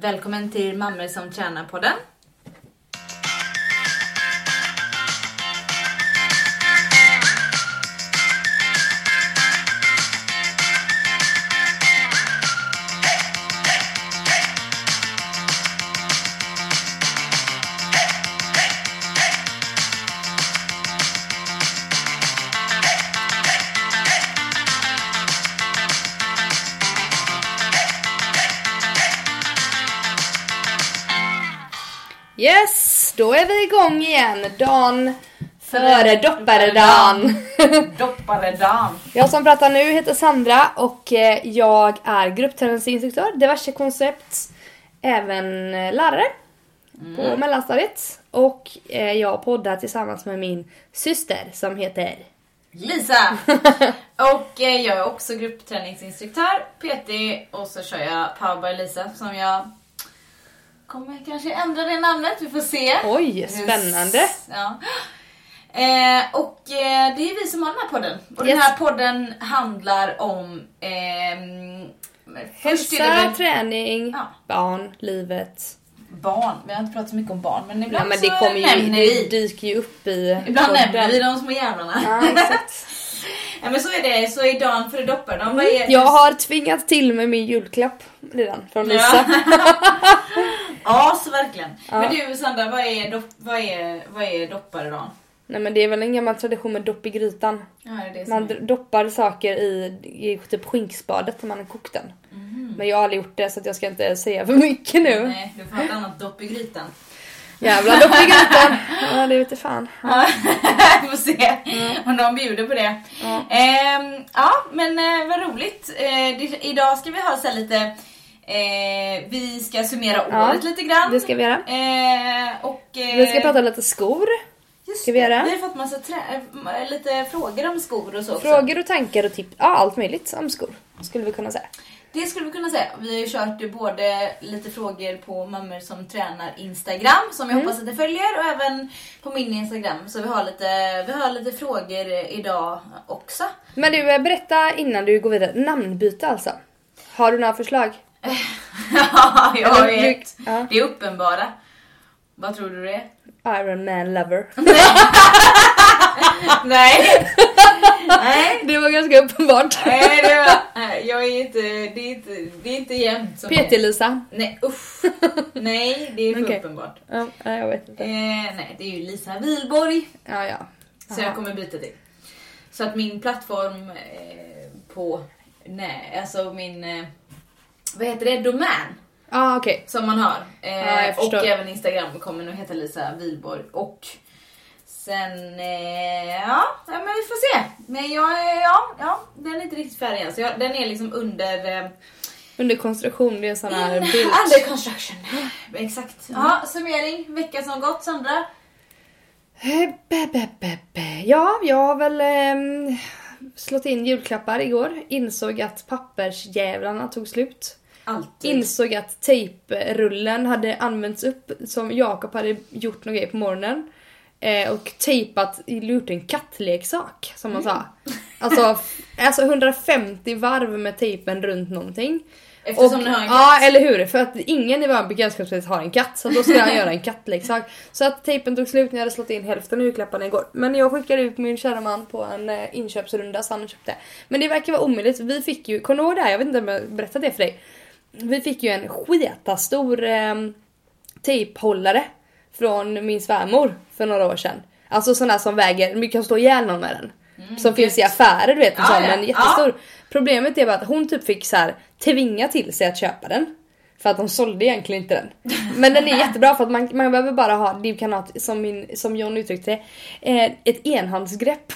Välkommen till Mammor som tränar-podden. Då är vi igång igen. Dan före dopparedan. Dopparedan. Jag som pratar nu heter Sandra och eh, jag är gruppträningsinstruktör, diverse koncept, även eh, lärare på mellanstadiet. Och eh, jag poddar tillsammans med min syster som heter Lisa! och jag är också gruppträningsinstruktör, PT och så kör jag Power by Lisa som jag kommer kanske ändra det namnet, vi får se. Oj, spännande. Ja. Eh, och eh, det är vi som har den här podden. Och den Yes. här podden handlar om det Hälsa, väl träning, Ja. barn, livet. barn. Vi har inte pratat så mycket om barn men Ja, ibland men det så kommer ju, nämner det vi. dyker ju upp i Ibland podden. nämner vi de små jävlarna. Ja, exakt. Ja, men så är det, så är dagen för dopparedan. Vad är Jag har tvingat till med min julklapp redan från Lisa. Ja, så verkligen. Ja. Men du Sandra, vad är, dopp, vad är, vad är dopparedan? Nej men det är väl en gammal tradition med dopp i grytan. Ja, det det Man är. doppar saker i, i typ skinkspadet när man har kokt den. Mhm. Men jag har aldrig gjort det så att jag ska inte säga för mycket nu. Nej, du får ha ett annat dopp i grytan. Jävla dopp i grytan! Ja det vete fan. Ja, vi får se om de bjuder på det. Ja. Ehm, ja, men eh, vad roligt. Eh, det, idag ska vi ha så lite, eh, vi ska summera Ja, året lite grann. Det ska vi göra. Eh, och, eh, Vi ska prata lite skor. just ska vi göra. Vi har fått massa eh, lite frågor om skor och så också. Frågor och tankar och tips. Ja allt möjligt om skor. Skulle vi kunna säga. Det skulle vi kunna säga. Vi har ju kört både lite frågor på mammor som tränar Instagram som jag Mm. hoppas att ni följer och även på min Instagram. Så vi har lite, vi har lite frågor idag också. Men du eh, berätta innan du går vidare. Namnbyte alltså. Har du några förslag? ja, jag har du- ett. ja. Det är uppenbara. Vad tror du det är? Iron Man lover. Nej! Nej! Det var ganska uppenbart. Nej, det var, nej, jag är inte, det är inte, det är inte jämnt som PT-Lisa. Nej usch! Nej, det är för Okej. uppenbart. Ja, jag vet Eh, inte. nej, det är ju Lisa Wilborg. Ja, ja. Så jag kommer byta till. Så att min plattform eh, på, nej, alltså min, eh, vad heter det, domän Ja, okej. som man har. Eh, Ja, och även Instagram kommer nog heta Lisa Wilborg. Och sen, eh, ja, men vi får se. Men jag, ja, ja, den är inte riktigt färdig än. Så jag, den är liksom under eh, Under konstruktion, det är en sån här bild. Under construction. Exakt. Ja, summering. Veckan som gått, Sandra. Eh, bä, bä, bä. Ja, jag har väl ehm, slått in julklappar igår. Insåg att pappersjävlarna tog slut. Alltid. Insåg att tejprullen hade använts upp som Jakob hade gjort grej på morgonen. Eh, och tejpat, gjort en kattleksak som man sa. Alltså, f- alltså 150 varv med tejpen runt någonting. Eftersom och, ni har en Ja, katt. eller hur? För att ingen i vår bekantskapskrets har en katt, så då ska han göra en kattleksak. Så att tejpen tog slut när jag hade slått in hälften av julklapparna igår. Men jag skickade ut min kära man på en eh, inköpsrunda så han köpte. Men det verkar vara omöjligt. Vi fick ju, kommer du ihåg det här? Jag vet inte om jag berättade det för dig. Vi fick ju en skitastor eh, tejphållare från min svärmor för några år sedan. Alltså sån här som väger, vi kan slå ihjäl någon med den. som finns i affärer du vet, en Ja, men jättestor. Problemet är bara att hon typ fick så här tvinga till sig att köpa den. För att de sålde egentligen inte den. Men den är jättebra för att man, man behöver bara ha, du kan ha som, min, som John uttryckte det, eh, ett enhandsgrepp.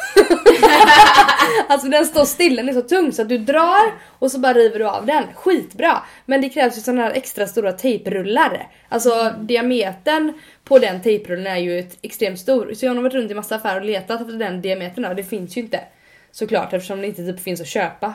alltså den står still, den är så tung så att du drar och så bara river du av den. Skitbra! Men det krävs ju sådana här extra stora tejprullar. Alltså diametern på den tejprullen är ju ett extremt stor. Så jag har varit runt i massa affärer och letat efter den diametern och det finns ju inte. Såklart eftersom det inte typ finns att köpa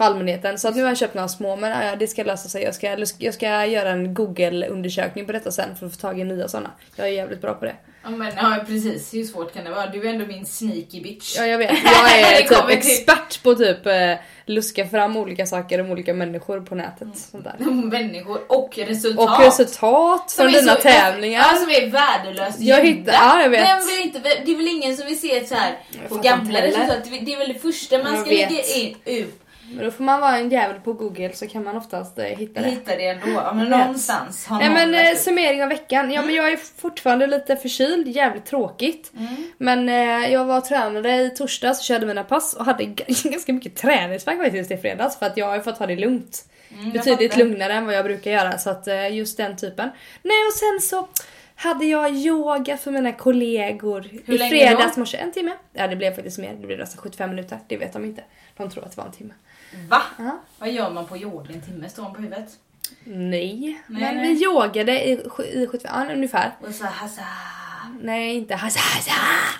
för allmänheten. Så att nu har jag köpt några små men ja, det ska lösa sig. Jag ska, jag ska göra en google undersökning på detta sen för att få tag i nya sådana. Jag är jävligt bra på det. Ja men ja, precis, hur svårt kan det vara? Du är ändå min sneaky bitch. Ja jag vet, jag är typ expert på typ eh, luska fram olika saker om olika människor på nätet. Sånt där. Människor och resultat. Och resultat Som från dina så- tävlingar. Ja, som är värdelöst Jag hittar- ja, jag vet. Vem vill inte, det är väl ingen som vill se så här på gamla resultat. Det är väl det första man ska lägga in. ut. Men då får man vara en jävel på google så kan man oftast eh, hitta det. Hitta det ändå. Ja, men någonstans har Nej någon men eh, summering av veckan. Ja men jag är fortfarande lite förkyld, jävligt tråkigt. Mm. Men eh, jag var och tränade i torsdags och körde mina pass och hade g- ganska mycket träningsvärk faktiskt i fredags för att jag har ju fått ha det lugnt. Mm, Betydligt lugnare än vad jag brukar göra så att eh, just den typen. Nej och sen så hade jag yoga för mina kollegor Hur i fredags morse. En timme. Ja det blev faktiskt mer, det blev nästan 75 minuter. Det vet de inte. De tror att det var en timme. Va? Ja. Vad gör man på yoga en timme? Står man på huvudet? Nej, Nej, men nej. vi yogade i, i 75, ja, ungefär. Och så hassa. Nej, inte hassa hassa.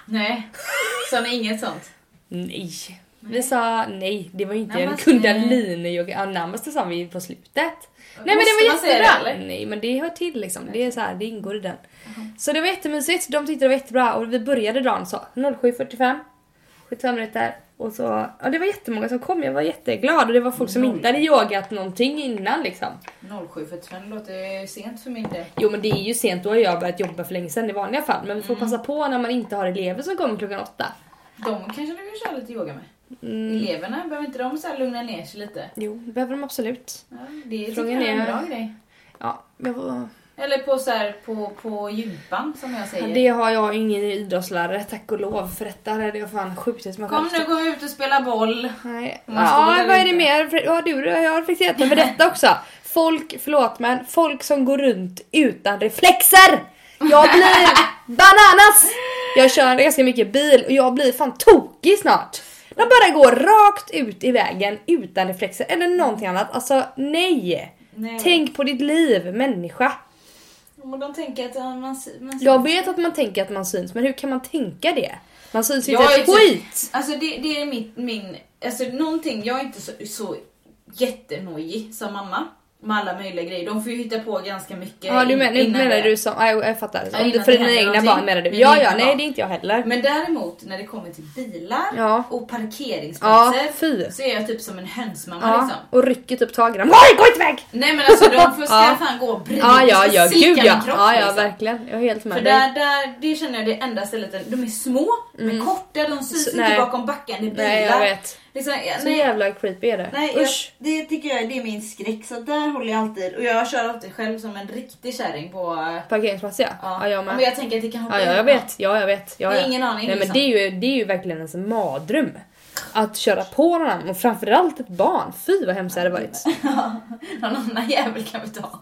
Nej. Sa ni inget sånt? Nej. Vi sa nej, det var inte en Namaste. kundalini-yoga. Ja, namaste sa vi på slutet. Nej men det var jättebra. det, eller? nej men det hör till liksom. Det är så här, det ingår i den. Så det var jättemysigt, de tyckte det var jättebra och vi började dagen så 07.45. 75 minuter. Och så, ja det var jättemånga som kom, jag var jätteglad och det var folk som inte hade yogat någonting innan liksom. 07.45 låter sent för min del. Jo men det är ju sent, då har jag börjat jobba för länge sedan i vanliga fall. Men vi får passa på när man inte har elever som kommer klockan åtta. De kanske du vill köra lite yoga med? Mm. Eleverna, behöver inte de så här lugna ner sig lite? Jo, det behöver de absolut. Ja, det tycker Frågan jag är en bra grej. Ja, jag var... Eller på så här, på, på gympan som jag säger. Det har jag ingen idrottslärare, tack och lov. För detta hade jag fan skjutit mig Kom nu, gå ut och spela boll. Nej. Ja, vad är det mer? Ja, du, jag har reflekterat över detta också. Folk, förlåt men, folk som går runt utan reflexer! Jag blir bananas! Jag kör ganska mycket bil och jag blir fan tokig snart. De bara går rakt ut i vägen utan reflexer eller någonting annat. Alltså nej! Nej. Tänk på ditt liv, människa. Men de tänker att man, man Jag vet att man tänker att man syns, men hur kan man tänka det? Man syns inte ett skit! Alltså det, det är mitt, min, alltså någonting, jag är inte så, så jättenojig som mamma. Med alla möjliga grejer. De får ju hitta på ganska mycket Ja, du men, innan menar det- du som, ja, jag, jag fattar. Ja, Om du för dina egna någonting. barn menar du? Med Ja, ja, nej barn. det är inte jag heller. Men däremot när det kommer till bilar Ja. och Ja, parkeringsplatser fy. så är jag typ som en hönsmamma Ja, liksom. och rycker typ tag i dem. Oj, gå inte iväg! Nej men alltså de får ska Ja. fan gå bredvid. Ja, ja, ja, slicka gud min ja. kropp, Ja, ja, liksom. verkligen. Jag är helt med För dig. där, där, det känner jag det enda stället, de är små, de är korta, de syns Så- inte nej. bakom backen, är bilar. Nej, jag vet. Liksom, ja, Så nej, jävla creepy är det. nej jag, det tycker jag det är min skräck, så där håller jag alltid, och jag kör alltid själv som en riktig kärring på... äh, Parkeringsplats ja. Ja, Ja, jag men med. jag tänker att det kan hoppa Ja, ja, jag vet. Ja, jag vet. Ja, har ja. ingen aning, Nej, men liksom. det är, ju, det är ju verkligen ens mardröm. Att köra på någon annan och framförallt ett barn. Fy vad hemskt det hade varit. Någon annan jävel kan vi ta.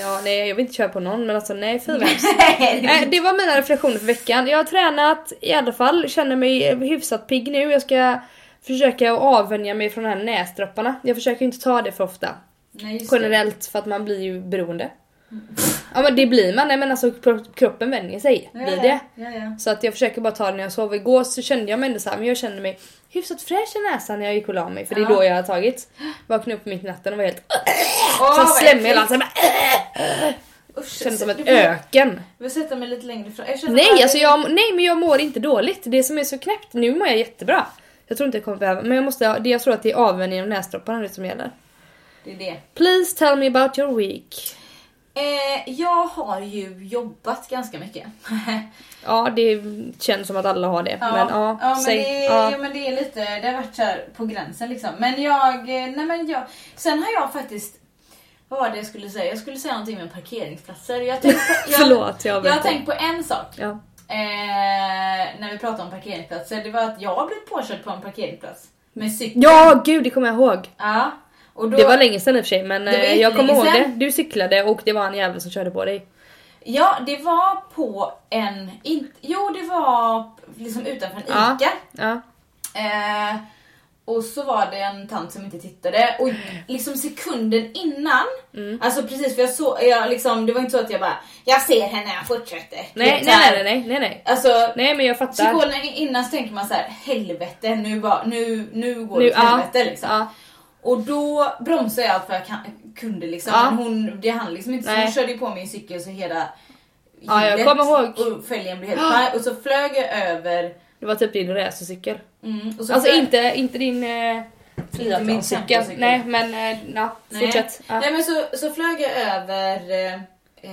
Ja, nej, jag vill inte köra på någon men alltså nej fy vad hemskt. Det var mina reflektioner för veckan. Jag har tränat i alla fall, känner mig hyfsat pigg nu. Jag ska försöka avvänja mig från de här näsdropparna. Jag försöker inte ta det för ofta. Nej. Generellt för att man blir ju beroende. Ja men det blir man, nej men alltså kro- kroppen vänjer sig Ja, vid det. Ja, ja. Så att jag försöker bara ta det när jag sover. Igår så kände jag mig ändå så här, men jag kände mig hyfsat fräsch i näsan när jag gick och la mig. För det är då jag har tagit. Vaknade upp mitt i natten och var helt Åh, så slemmig hela. Usch, Kändes som får- öken. Jag vill sätta mig lite längre känner Nej, alltså jag, nej men jag mår inte dåligt. Det som är så knäppt, nu mår jag jättebra. Jag tror inte jag kommer behöva, men jag måste, det jag tror att det är avvänjning av näsdropparna det som gäller. Det är det. Please tell me about your week. Eh, jag har ju jobbat ganska mycket. Ja, det känns som att alla har det. Men ja, ja, men säg. det, ja. ja, men det är lite, det har varit så på gränsen liksom. Men jag, eh, nej men jag, sen har jag faktiskt, vad var det jag skulle säga? Jag skulle säga någonting med parkeringsplatser. Jag, tänkte, jag, Förlåt, jag jag har tänkt på en sak. Ja. Eh, när vi pratar om parkeringsplatser. Det var att jag blivit påkörd på en parkeringsplats. Med cykel. ja, gud det kommer jag ihåg. Ja. Och då, Det var länge sedan i och för sig men eh, jag kommer ihåg det. Du cyklade och det var en jävel som körde på dig. Ja, det var på en... In, jo, det var liksom utanför en Ja. ICA. Ja. Eh, och så var det en tant som inte tittade och liksom sekunden innan, Mm. alltså precis för jag såg, jag liksom, det var inte så att jag bara, jag ser henne, jag fortsätter. Nej, vet, nej, nej, nej, nej, nej. Alltså, Nej men jag fattar. sekunden innan så tänker man så här, helvete, nu, bara, nu, nu går Nu, det åt ja, helvete liksom. Ja. Och då bromsade jag allt vad jag kan, kunde liksom. Ja. Men hon, det hann liksom inte så hon körde på min cykel så hela Ja, jag kommer ihåg. och fälgen blev helt paj och så flög jag över Det var typ din racercykel. mm, och så Alltså inte, inte din eh, triathloncykel. Nej men eh, ja, Nej. fortsätt. Ja. Nej men så, så flög jag över eh,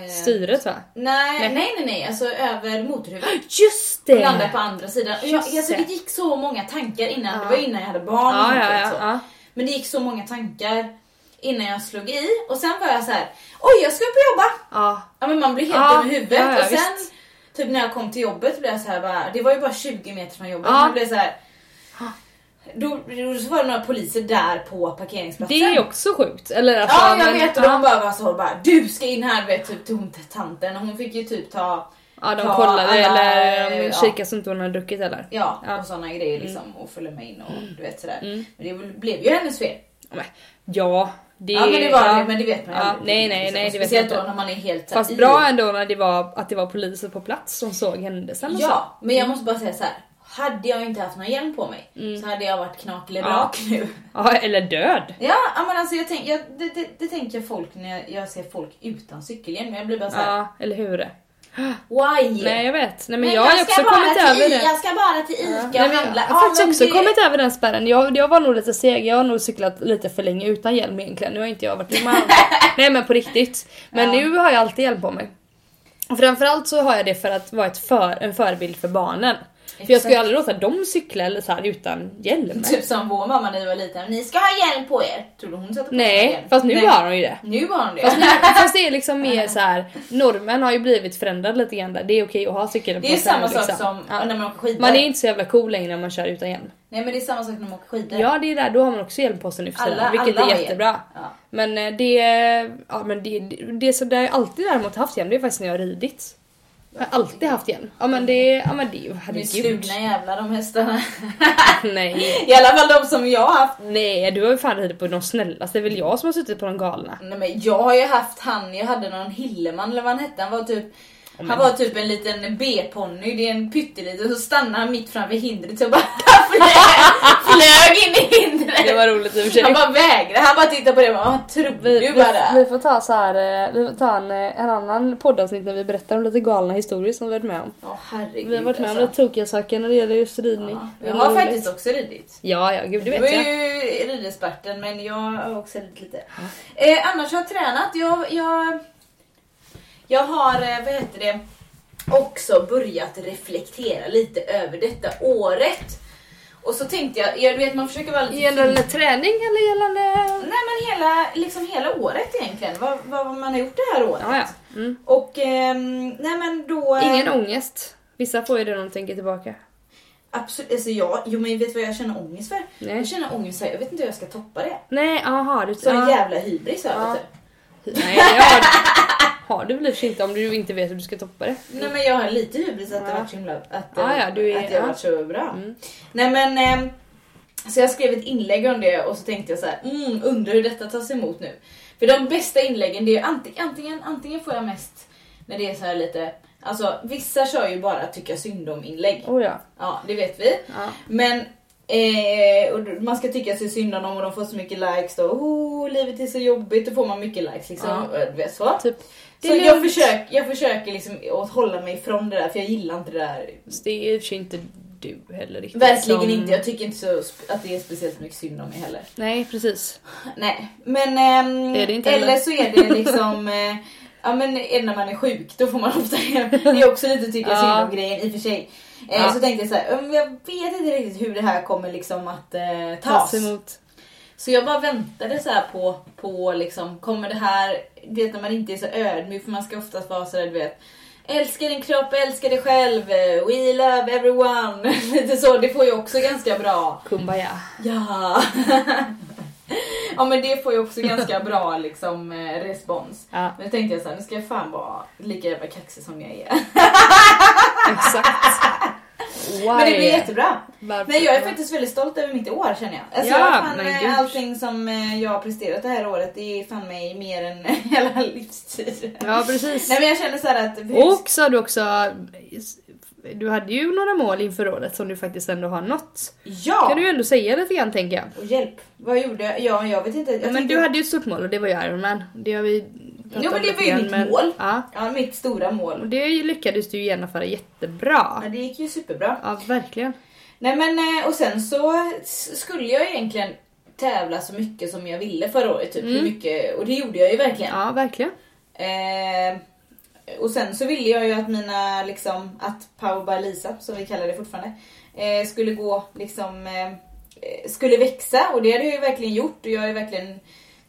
eh, Styret va? Nej, Nej. nej nej nej alltså över motorhuvudet. Just Och det! landade på andra sidan. Och Jag, alltså, det gick så många tankar innan, Ja. det var innan jag hade barn och Ja, sånt ja, ja. Men det gick så många tankar innan jag slog i och sen var jag så här: oj jag ska upp och jobba! ja. Ja men man blir helt Ja, dum i huvudet och sen visst. Typ när jag kom till jobbet blev jag så här bara, det var ju bara 20 meter från jobbet, Ja. blev så här. Då, då så var det några poliser där på parkeringsplatsen. Det är också sjukt. Eller alltså, Ja jag vet och de bara var så bara du ska in här vet typ till hon tanten och hon fick ju typ ta Ja de ta kollade alla- eller de ja. kikade så inte hon hade druckit eller? Ja, Ja. och såna grejer liksom och följa med in och du vet sådär. Mm. Men det blev ju hennes fel. Ja, det, Ja men det var ja. det, men det vet man ju Ja, aldrig. nej, nej, liksom. nej, det vet jag då inte. när man är helt Fast i- bra ändå när det var att det var poliser på plats som såg händelsen och så. Ja, men jag måste bara säga så här. Hade jag inte haft någon hjälm på mig Mm. så hade jag varit knaklig Ja. rak nu. Ja, eller död. Ja, ja, men alltså jag tänk, jag, det, det, det tänker folk när jag, jag ser folk utan cykelhjälm. Jag blir bara så här. Ja, eller hur? Why? Nej jag vet. Nej men Men jag har också kommit över det. Jag ska bara till Ica Nej, och men jag handla. har Ja, faktiskt också det- kommit över den spärren. Jag, jag var nog lite seg, jag har nog cyklat lite för länge utan hjälm egentligen. Nu har inte jag varit med. Nej men på riktigt. Men Ja. nu har jag alltid hjälm på mig. Och framförallt så har jag det för att vara ett för, en förebild för barnen. För jag Exakt. aldrig låta dem cykla eller så här utan hjälm. Typ som vår mamma när vi var liten. Ni ska ha hjälm på er. Tror du hon satte på Nej, hjälm? fast nu Nej. har de ju det. Nu har hon det. Fast, nu, fast det är liksom mer så här. normen har ju blivit förändrad lite grann där. Det är okej att ha cykeln det på är sig, samma sak liksom. som Ja. när man åker skidor. Man är inte så jävla cool längre när man kör utan hjälm. Nej men det är samma sak när man åker skidor. Ja det är där, då har man också hjälm på sig nu för Alla- vilket alla är jättebra. Ja. Men eh, det, ja, men det, det, det där jag alltid däremot haft hjälm, det är faktiskt när jag har ridit. Jag har alltid haft hjälm. Ja men det, ja, men det ju De är herregud. slugna jävlar de hästarna. Nej. I alla fall de som jag har haft. Nej du har ju fan ridit på de snällaste, det är väl jag som har suttit på de galna. Nej men jag har ju haft han, jag hade någon Hilleman eller vad han hette. Han var typ Han var typ en liten B-ponny, det är en pytteliten, och så stannade han mitt framför hindret så jag bara flög, in i hindret. Det var roligt i och för sig. Han bara vägrade, han bara tittade på det och bara, vad tror Vi, du vi, bara? vi får ta så här, eh, vi får ta en, eh, en annan poddavsnitt när vi berättar om lite galna historier som vi har varit med om. Åh herregud Vi har varit med om alltså. lite tokiga saker när det gäller just ridning. Ja, Jag är har roligt. faktiskt också ridit. Ja, ja, gud det Du vet är jag. ju ridexperten men jag har också ridit lite. Eh, annars har jag tränat. Jag, jag, jag har, eh, vad heter det, också börjat reflektera lite över detta året. Och så tänkte jag, jag vet man försöker vara lite Gällande träning eller gällande... Nej men hela, liksom hela året egentligen. Vad, vad man har gjort det här året. Ja, ja. Mm. Och ehm, nej men då... eh, Ingen ångest. Vissa får ju det när de tänker tillbaka. Absolut, alltså jag, jo men vet du vad jag känner ångest för? Nej. Jag känner ångest för, jag vet inte hur jag ska toppa det. Nej, aha, du... Så en jävla hybris över Ja. typ. Nej, det har, har du väl i inte om du inte vet hur du ska toppa det. Nej men jag har lite hybris att det har varit så himla, att, Ja, ja, du är- att det har varit så bra. Mm. Nej men, ehm, så jag skrev ett inlägg om det och så tänkte jag så här, mm, undrar hur detta tas emot nu. För de bästa inläggen det är antingen, antingen, antingen får jag mest när det är så här lite, alltså vissa kör ju bara tycka synd om inlägg. Oh ja. Ja, det vet vi. ja. Men eh, och man ska tycka sig synd om dem och de får så mycket likes då. Oh, livet är så jobbigt, då får man mycket likes liksom. Ja. Så. Typ. Så jag försöker, jag försöker liksom att hålla mig ifrån det där för jag gillar inte det där. Det är i och för sig inte du heller riktigt. Verkligen som- inte, jag tycker inte så att det är speciellt mycket synd om mig heller. Nej, precis. Nej, men ehm, det inte eller så är det liksom eh, Ja men är det när man är sjuk, då får man ofta Det är också lite tycka Ja. synd om grejen i och för sig. Eh, Ja. Så tänkte jag så här, "Mm, jag vet inte riktigt hur det här kommer liksom att eh, tas. Tas emot. Så jag bara väntade så här på, på liksom, kommer det här, du vet när man inte är så ödmjuk för man ska oftast vara så där, du vet Älska din kropp, älska dig själv, we love everyone. Lite så, det får ju också ganska bra. Kumbaya. Ja. ja men det får ju också ganska bra liksom eh, respons. Ja, Men då tänkte jag så här, nu ska jag fan vara lika jävla kaxig som jag är. exakt. Why? Men det blir jättebra. Varför? Nej jag är faktiskt väldigt stolt över mitt år känner jag. Alltså Ja, fan, men eh, allting som eh, jag har presterat det här året det är fan mig mer än hela livstid. Ja, precis. Nej men jag känner så att... Och så har du också du hade ju några mål inför året som du faktiskt ändå har nått. Ja! Kan du ju ändå säga lite grann tänker jag. Och hjälp, vad gjorde jag? Ja, jag vet inte. Jag Ja, men tänkte- du hade ju ett stort mål och det var ju Ironman. Det har vi Jo men det var ju mitt men- mål. Ja. Ja, mitt stora Och mål. det lyckades du genomföra jättebra. Ja, det gick ju superbra. Ja, verkligen. Nej men eh, och sen så skulle jag egentligen tävla så mycket som jag ville förra året. Typ. Hur mycket, och det gjorde jag ju verkligen. Ja, verkligen. Eh, och sen så ville jag ju att mina, liksom, att Power by Lisa, som vi kallar det fortfarande, eh, skulle gå liksom, eh, eh, skulle växa och det hade jag ju verkligen gjort och jag har ju verkligen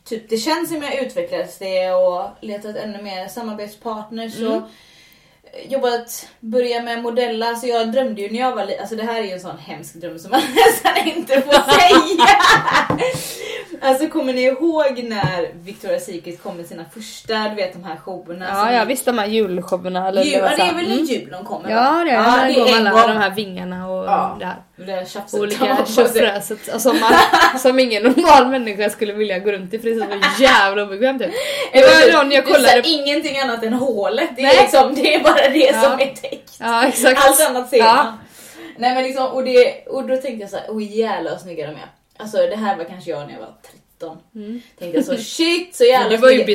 Typ det känns som jag utvecklats det och letat ännu mer samarbetspartners och eh, jobbat, börja med modella. Så jag drömde ju när jag var liten, alltså det här är ju en sån hemsk dröm som man nästan inte får säga. Alltså kommer ni ihåg när Victoria's Secret kom med sina första, du vet de här showerna? Ja, jag visste de här julshowerna. Eller Jul, ja, det är väl Mm. en jul de kommer Ja, det är, ja, det är en gång. de här vingarna och Ja. det här. Det tjafset. Olika tjofräset som, man, som ingen normal människa skulle vilja gå runt i för det ser så jävla obekvämt ut. Det var någon jag Det är kollade här ingenting annat än hålet. Det är, Nej. liksom, det är bara det Ja. som är täckt. Ja exakt. Allt annat ser Ja. man. Nej men liksom, och, det, och då tänkte jag så här, åh jävlar vad snygga de är. Alltså det här var kanske jag när jag var 13. Tänkte jag så shit så jävla Men du var ju snygga.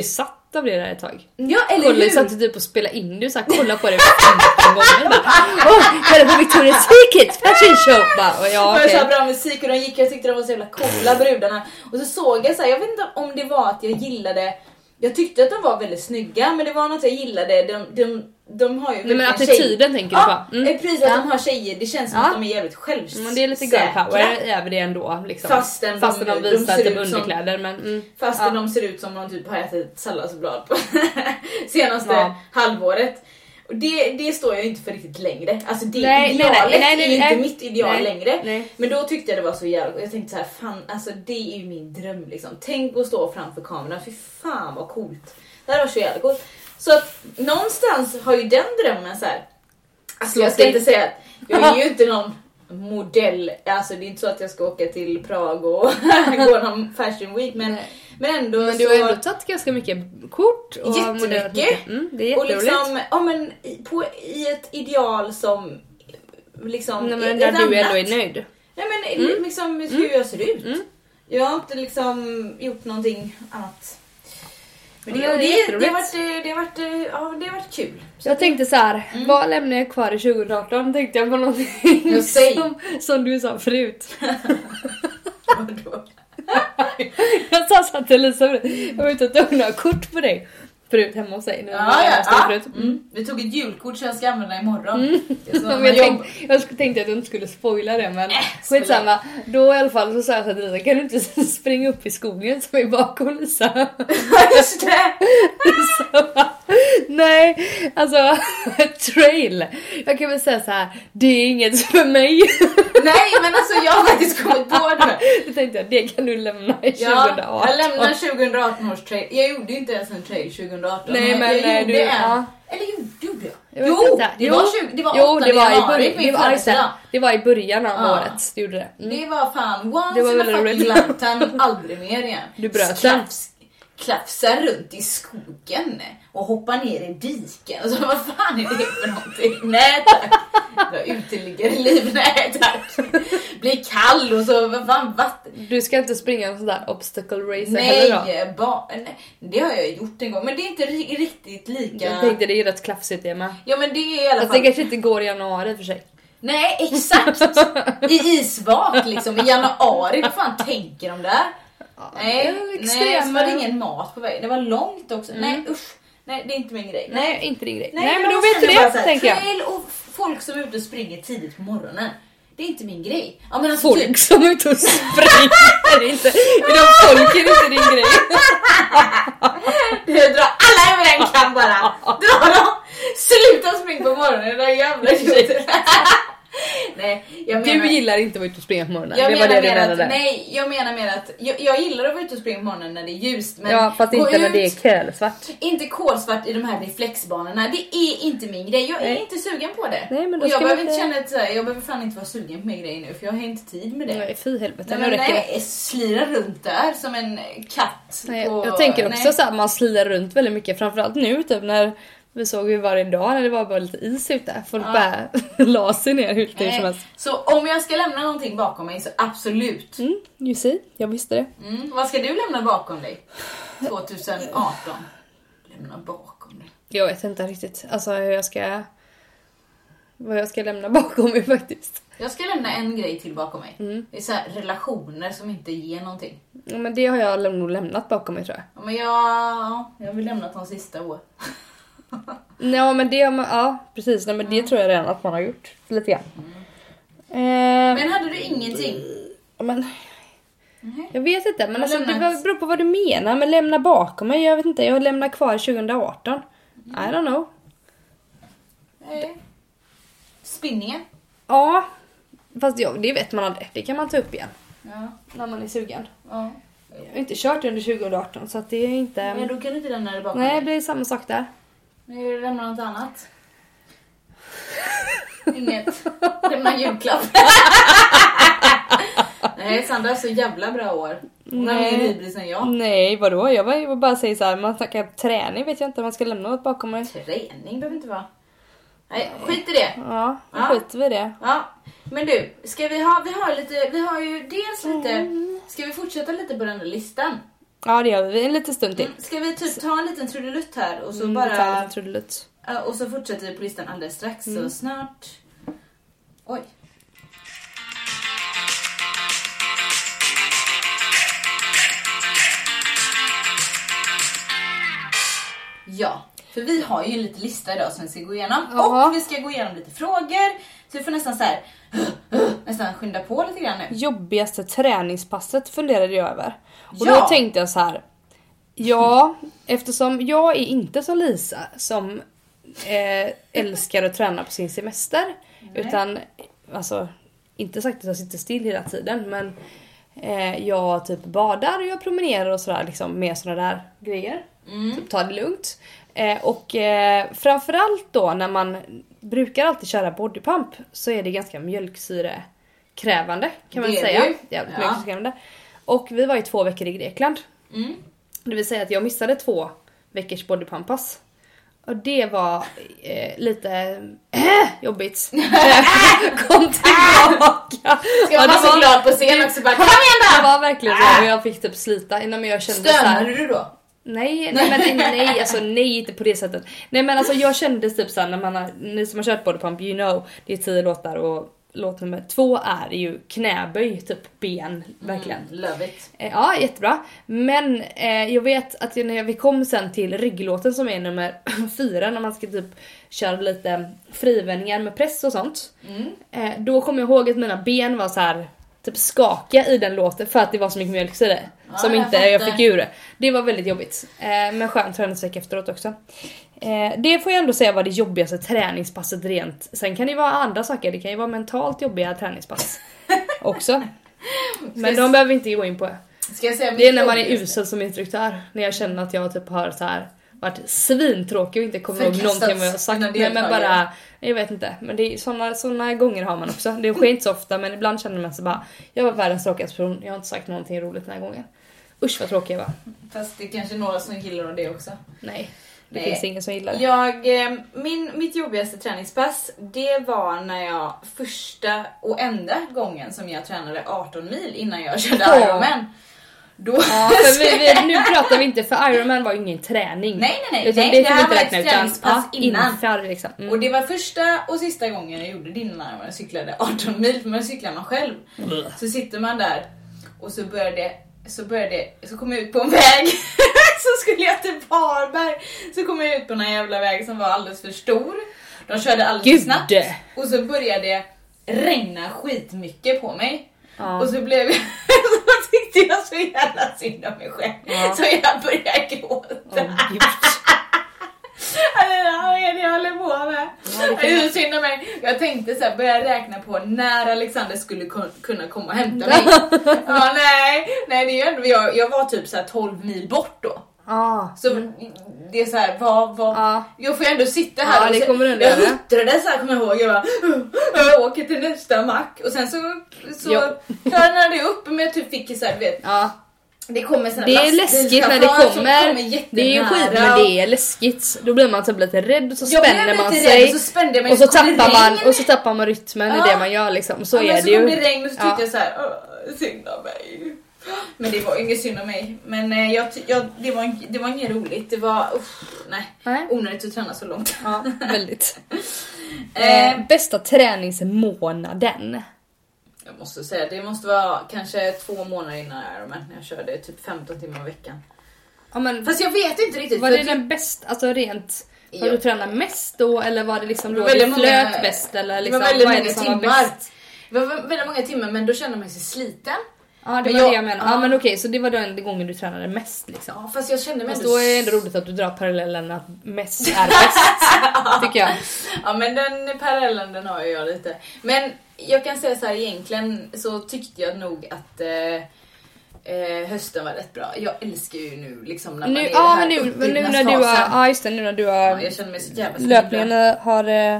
Besatt av det där ett tag. Ja eller Kolla, hur? satt du typ och spelade in det och så här, kolla på det 15 gånger. Bara, Åh, kolla på Victoria's Secret fashion show! Bara, och ja, Det var så bra musik och de gick jag tyckte de var så jävla coola brudarna. Och så såg jag så här, jag vet inte om det var att jag gillade jag tyckte att de var väldigt snygga men det var något jag gillade. De, de, de har ju Nej, men attityden tänker du Ja, på. Mm. eh, precis att Ja. de har tjejer. Det känns som Ja. att de är jävligt självsäkra. Men det är lite girl power över det ändå. Liksom. Fastän de- Fastän de, de visar ser typ ut som- underkläder. Men, mm. Fastän Ja. de ser ut som de typ har ätit salladsblad på senaste halvåret. Och det, det står jag inte för riktigt längre. Alltså det Nej, nej, idealet nej, nej, nej, är ju inte nej. mitt ideal Nej, längre. nej. Men då tyckte jag det var så jävla Jag tänkte så här, fan alltså det är ju min dröm liksom. Tänk att stå framför kameran, fy fan vad coolt. Det här var så jävla coolt. Så att någonstans har ju den drömmen så här. Alltså jag ska inte säga att jag är ju inte någon modell, alltså det är inte så att jag ska åka till Prag och gå någon fashion week men, Nej. men ändå men så... du har ändå tagit ganska mycket kort. Och Jättemycket. mycket. Mm, det är och liksom, ja men i- på, i ett ideal som liksom... Nej, men där du ändå är nöjd. Nej men liksom hur jag ser ut. Mm. Jag har inte liksom gjort någonting annat. Men det, har varit, det, har varit, ja, det har varit kul. Jag tänkte så här, Mm. vad lämnar jag kvar i 2018? Tänkte jag på någonting Ja, säg. som, som du sa förut. Vadå? Jag sa så här till Elisabeth, jag var ute och tog några kort på dig förut hemma hos när Ja, jag ja, ja. förut. Mm. Vi tog ett julkort som jag ska använda imorgon. Man jag, tänkte, jag tänkte att du inte skulle spoila det men Äh, skitsamma. Då i alla fall så sa jag till Lisa, kan du inte springa upp i skogen som är bakom Lisa? Just det! Nej, alltså trail. Jag kan väl säga så här, det är inget för mig. Nej men alltså jag har faktiskt kommit på det. Då tänkte jag, det kan du lämna i 2018. Ja, jag lämnar 2018 års trail. Jag gjorde inte ens en trail 2018. Nej, men, jag nej, gjorde du- en. ja. Eller gjorde, jag? Jo, inte. det Jo. var, 20, det var Jo, 8 det var i januari början. Det min var, just det. födelsedag. det var i början av Ja. året. Du gjorde det. Mm. Det var fan once Det var in a fucking lifetime, aldrig mer igen. Du bröt den. Klafs, klafsar runt i skogen och hoppar ner i diken. Alltså vad fan är det för någonting? Nej tack. Uteliggarliv, nej tack. Blir kall och så, vad fan vatten. Du ska inte springa en sån där obstacle racer heller då? Nej, ba, nej, det har jag gjort en gång men det är inte ri- riktigt lika. Jag tänkte det är rätt klafsigt det med. Ja men det är i alla Fast fall. det kanske inte går i januari och för sig. Nej exakt! I isvak liksom i januari, vad fan tänker de där? Nej, är nej extrema- så var det ingen mat på vägen. Det var långt också. Nej usch. Nej det är inte min grej. Nej, inte din grej. Nej, jag men då vet du det, här, tänker jag. Trail och folk som är ute och springer tidigt på morgonen. Det är inte min grej. Ja, men alltså, Folk typ, som är ute och springer, är inte, är de folk är inte din grej. du drar alla över en kam bara. Dra dem! Sluta springa på morgonen era jävla tjejer. Nej, jag menar... Du gillar inte att vara ute och springa på morgonen, Jag det var det du menade. att, nej, jag menar mer att jag, jag gillar att vara ute och springa på morgonen när det är ljust men ja, fast inte när ut, det är kölsvart. inte kolsvart i de här reflexbanorna, det är inte min grej. Jag är Nej. inte sugen på det. Nej, men då och jag behöver inte känna att här, jag behöver fan inte vara sugen på min grej nu för jag har inte tid med det. Nej, fy helvete, Nej, men nej, slira runt där som en katt. Nej, på- jag tänker också nej. så att man slirar runt väldigt mycket, framförallt nu typ när Vi såg ju varje dag när det var bara lite is ute. Folk Ja. bara la sig ner hur hur som helst. Så om jag ska lämna någonting bakom mig så absolut. Mm, you see, jag visste det. Mm. Vad ska du lämna bakom dig? 2018? Lämna bakom dig. Jag vet inte riktigt alltså hur jag ska... Vad jag ska lämna bakom mig faktiskt. Jag ska lämna en grej till bakom mig. Mm. Det är så här relationer som inte ger någonting. Ja, men det har jag nog lämnat bakom mig tror jag. Ja, Men jag, jag har väl lämnat de sista åren. Ja men det ja precis, nej, men det tror jag redan att man har gjort. Lite grann. Eh, Men hade du ingenting? men, Nej. jag vet inte, men alltså, det beror på vad du menar. Men lämna bakom mig, jag vet inte, jag lämnar kvar 2018. I don't know. Nej. Spinningen? Ja, fast ja, det vet man aldrig. Det kan man ta upp igen. Ja. När man är sugen. ja. Jag har inte kört under 2018 så att det är inte... Men då kan du inte lämna det bakom Nej, det blir samma sak där. Nu lämna något annat. Inget. Lämna julklapp. Nej, Sandra har så jävla bra år. Hon har mer hybris än jag. Nej, vadå? Jag var- jag bara säga så här, man snackar träning vet jag inte om man ska lämna något bakom mig. Träning behöver inte vara. Nej, skit i det. Ja, då Ja. skiter vi i det. Ja, men du, ska vi ha, vi har lite, vi har ju dels lite, ska vi fortsätta lite på den där listan? Ja, det gör vi. En liten stund till. Mm, Ska vi typ ta en liten trudelutt här och så Mm, vi tar en bara, trudelutt. och så fortsätter vi på listan alldeles strax Mm. så snart. Oj. Ja, för vi har ju en liten lista idag som vi ska gå igenom Ja. och vi ska gå igenom lite frågor. Så vi får nästan så här nästan skynda på lite grann nu. Jobbigaste träningspasset funderade jag över. Och Ja. då tänkte jag så här. Ja, eftersom jag är inte som Lisa som eh, älskar att träna på sin semester. Utan, alltså, inte sagt att jag sitter still hela tiden men eh, jag typ badar och jag promenerar och sådär liksom med sådana där grejer. Mm. Typ ta det lugnt. Eh, och eh, framförallt då när man brukar alltid köra bodypump så är det ganska mjölksyrekrävande kan man Det det säga. Jävligt Ja. mjölksyrekrävande. Och vi var ju två veckor i Grekland. Mm. Det vill säga att jag missade två veckors bodypump-pass. Och det var eh, lite äh, jobbigt. Kom tillbaka. Ska man det vara så glad på scen också bara Kom Det igen då! var verkligen så och jag fick typ slita jag kände här. Stönade du då? Nej, nej men nej, nej, alltså nej inte på det sättet. Nej men alltså jag kände typ såhär när man har, ni som har kört bodypump you know, det är tio låtar och låt nummer två är ju knäböj, typ ben, verkligen. Mm, love it. Eh, Ja, jättebra. Men eh, jag vet att när vi kom sen till rygglåten som är nummer fyra när man ska typ köra lite frivändningar med press och sånt. Mm. Eh, då kommer jag ihåg att mina ben var så här typ skakiga i den låten för att det var så mycket mjölksyra Ja, som jag inte jag fattar. fick ur det. Var väldigt jobbigt. Eh, men skön träningsvecka efteråt också. Eh, det får jag ändå säga var det jobbigaste träningspasset rent. Sen kan det ju vara andra saker, det kan ju vara mentalt jobbiga träningspass också. Men de behöver vi inte gå in på. Jag Det är när man är usel som instruktör. När jag känner att jag typ har så här varit svintråkig och inte kommer ihåg någonting vad jag har sagt. Nej, men bara, jag vet inte. Men det är såna, såna gånger har man också. Det sker inte så ofta men ibland känner man sig bara, jag var världens tråkigaste person, jag har inte sagt någonting roligt den här gången. Usch vad tråkig jag var. Fast det är kanske några som gillar det också. Nej, det Nej. finns ingen som gillar det. Jag, eh, min, mitt jobbigaste träningspass, det var när jag första och enda gången som jag tränade 18 mil innan jag körde Åh. Ironman. Då... Ja, för vi, vi, nu pratar vi inte, för Ironman var ju ingen träning. Nej, nej, nej. Utan nej det det här inte var ett träningspass innan. inför liksom. Mm. Och det var första och sista gången jag gjorde det innan jag cyklade 18 mil, för man cyklar man själv. Så sitter man där och så började, så började, så kom jag ut på en väg. så skulle jag till Varberg. Så kom jag ut på en jävla väg som var alldeles för stor. De körde alldeles Gud! snabbt. Och så började det regna skitmycket på mig. Ja. Och så blev jag, så tyckte jag så jävla synd om mig själv. Ja. Så jag började gråta. Alltså, Vad är det jag håller på med? Ja, det det är synd om mig. Jag tänkte så här, börja räkna på när Alexander skulle kun- kunna komma och hämta mig. ja, nej, nej det är ändå, jag, jag var typ så här 12 mil bort då. Ah. Så det är så här, vad, vad, Ja. jag får ju ändå sitta här Ja, och det kommer jag huttrade så här kommer jag ihåg. Jag bara, jag åker till nästa mack och sen så, så klarnade jag upp men jag typ fick så här, du vet. Det kommer såna Det är läskigt när det som kommer. Det är skit jättenära men det är läskigt. Då blir man typ lite rädd och så Jag spänner man sig. rädd, så spände jag mig, och så så kom tappar man och så tappar man rytmen Ja. i det man gör liksom. Så ja, är så det kom ju. det regn och så tyckte Ja. jag så här, "Åh, synd om mig. Men det var inget synd om mig. Men eh, jag, jag, det, var, det var inget roligt. Det var, usch, nej. Nej. Onödigt att träna så långt. Ja, väldigt. Eh, Eh, bästa träningsmånaden? Jag måste säga, det måste vara kanske två månader innan Ironman när jag körde typ 15 timmar i veckan. Ja, men, Fast jag vet inte riktigt. var det typ- den bästa, alltså rent Har Ja. du tränat mest då eller var det liksom Det då var det väldigt flöt många- bäst eller det liksom, var väldigt vad är många det som var timmar. bäst? Det var väldigt många timmar men då kände man sig sliten. Ja det Men var jag- det jag menade. Ja ja. men okej så det var den gången du tränade mest liksom. Ja, fast jag kände mig Fast ändå... då är det ändå roligt att du drar parallellen att mest är bäst. tycker jag. Ja men den parallellen den har ju jag lite. Men jag kan säga så här egentligen så tyckte jag nog att eh, eh, hösten var rätt bra. Jag älskar ju nu liksom när man Nu, är i ja den men här nu, men nu när du har, ja just det nu när du Ja, har jag känner mig så jävla löpningen har, eh,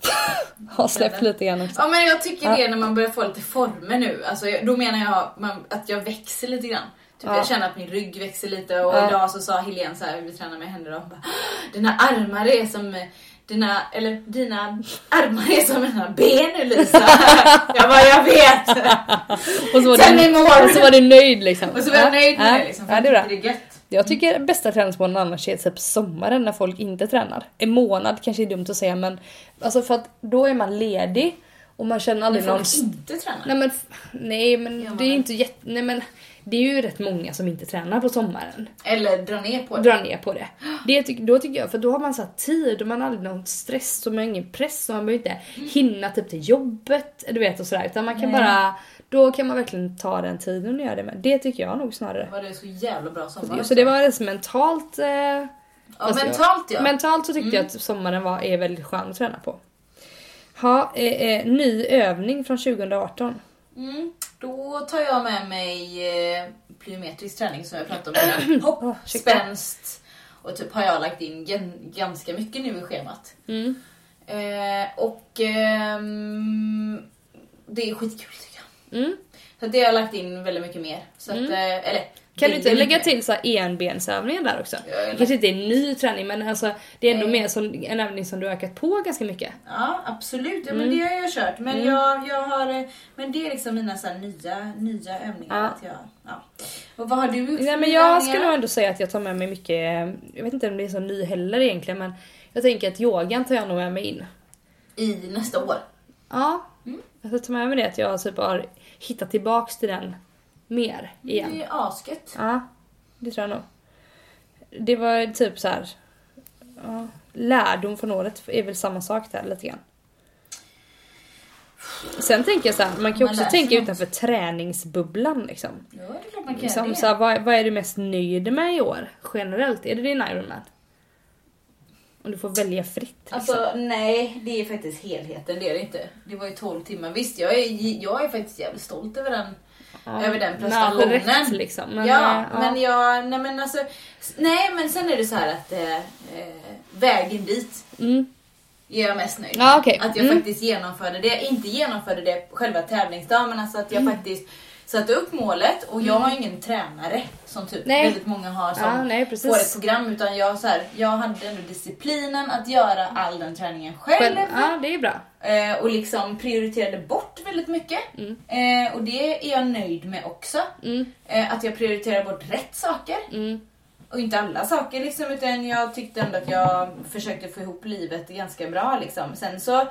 har släppt lite grann också. Ja men jag tycker Ja. det när man börjar få lite former nu. Alltså, då menar jag man, att jag växer lite grann. Typ Ja. Jag känner att min rygg växer lite och Ja. idag så sa Helene så här, vi tränar med henne då, hon bara, "Ah, dina armar är som dina, eller dina armar är som mina ben nu Lisa. jag bara, jag vet. Och så var, Tell du, och så var du nöjd liksom. Och så var jag nöjd med ja, det liksom. Ja, det är bra. tyckte det är gött. Jag tycker bästa träningsmånaden annars är typ sommaren när folk inte tränar. En månad kanske är dumt att säga men alltså för att då är man ledig och man känner aldrig någon... folk inte tränar. Nej men, nej men det är inte jätte... Nej men det är ju rätt många som inte tränar på sommaren. Eller dra ner på det. Dra ner på det. det ty- då tycker jag, för då har man så tid och man har aldrig någon stress och man har ingen press och man behöver inte hinna typ till jobbet du vet och sådär utan man kan Nej. bara då kan man verkligen ta den tiden och göra det med. Det tycker jag nog snarare. Var det så jävla bra sommar Så det var rätt mentalt eh, Ja, jag- mentalt ja. Mentalt så tyckte jag att sommaren var, är väldigt skön att träna på. Ha, eh, eh, ny övning från 2018. Mm. Då tar jag med mig eh, plyometrisk träning som jag pratade om innan. Hopp, ursäkta. spänst och typ har jag lagt in gen- ganska mycket nu i schemat. Mm. Eh, och ehm, det är skitkul tycker jag. Mm. Så det har jag lagt in väldigt mycket mer. Så att, Mm. eh, eller, Kan du inte lägga till så enbensövningar där också? Ja, Det kanske inte är ny träning men alltså, det är ändå Nej. mer som en övning som du har ökat på ganska mycket. Ja absolut, ja, Mm. men det har jag kört. Men, Mm. jag, jag har, eh, men det är liksom mina så nya, nya övningar. Ja. Att jag, ja. Och vad har du gjort Nej men jag skulle nog ändå säga att jag tar med mig mycket, jag vet inte om det är så ny heller egentligen men jag tänker att yogan tar jag nog med mig in. I nästa år. Ja, Mm. jag ska ta med mig det att jag typ har hittat tillbaks till den mer igen. Det är asgött. Ja, det tror jag nog. Det var typ så här. Ja, lärdom från året är väl samma sak där lite grann. Sen tänker jag så här, man kan ju också tänka något. utanför träningsbubblan liksom. Ja, det är klart man kan göra så här, vad, vad är du mest nöjd med i år? Generellt, är det din Ironman? Om du får välja fritt. Liksom. Alltså nej, det är faktiskt helheten. Det är det inte. Det var ju 12 timmar. Visst, jag är, jag är faktiskt jävligt stolt över den, Ja, över den med all prestationen. rätt, liksom. Men, ja, eh, men jag, nej men alltså, nej men sen är det så här att eh, eh, vägen dit Mm. är jag mest nöjd Ja, okej. Att jag Mm. faktiskt genomförde det. Inte genomförde det själva tävlingsdagen men alltså att jag Mm. faktiskt satte upp målet och jag har ingen tränare som typ Nej. väldigt många har som Ja, nej får ett program utan jag, så här, jag hade ändå disciplinen att göra all den träningen själv. Själv, ja, det är bra. Eh, och liksom prioriterade bort väldigt mycket. Mm. Eh, och det är jag nöjd med också. Mm, Eh, att jag prioriterar bort rätt saker. mm, Och inte alla saker liksom, utan jag tyckte ändå att jag försökte få ihop livet ganska bra liksom. Sen så,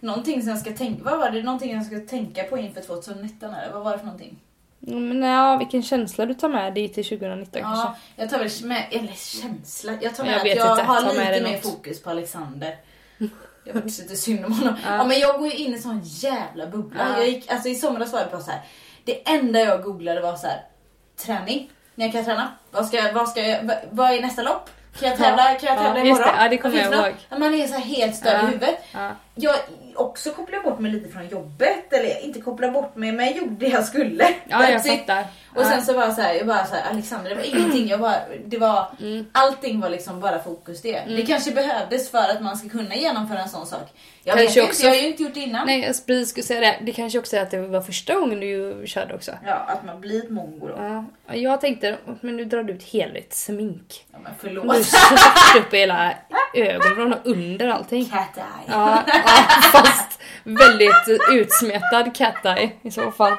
någonting som jag ska tänka, vad var det? Någonting jag ska tänka på inför 2019 eller vad var det för någonting? Men ja, vilken känsla du tar med dig till 2019 kanske. Ja, jag tar väl med, eller känsla, jag tar med Jag att jag inte, har lite mer något. fokus på Alexander. Jag var lite synd om honom. Ja. Ja. men jag går ju in i sån jävla bubbla. Ja. Jag gick, alltså i somras var jag bara så här. det enda jag googlade var så här träning. När kan jag träna? Vad, ska, vad, ska jag, vad, vad är nästa lopp? Kan jag tävla, kan jag Ja, tävla just imorgon? det. Ja, det kommer jag ihåg. något? Man är så helt störd Ja. i huvudet. Ja. jag också kopplade bort mig lite från jobbet. Eller inte kopplade bort mig men jag gjorde det jag skulle. Ja, jag fattar. Och Ja. sen så var jag så här, jag bara så här, Alexander det var ingenting, jag bara, det var, Mm. allting var liksom bara fokus det. Det kanske behövdes för att man ska kunna genomföra en sån sak. Jag Kanske vet också- inte, jag har ju inte gjort det innan. Nej, jag precis skulle säga det. Det kanske också är att det var första gången du körde också. Ja, att man blir ett mongo då. Ja, jag tänkte, men nu drar du ut helvitt smink. Ja men Du förlåt. svart upp i hela ögonvrån och under allting. Cat eye. Ja, ja, fast väldigt utsmetad cat eye i så fall.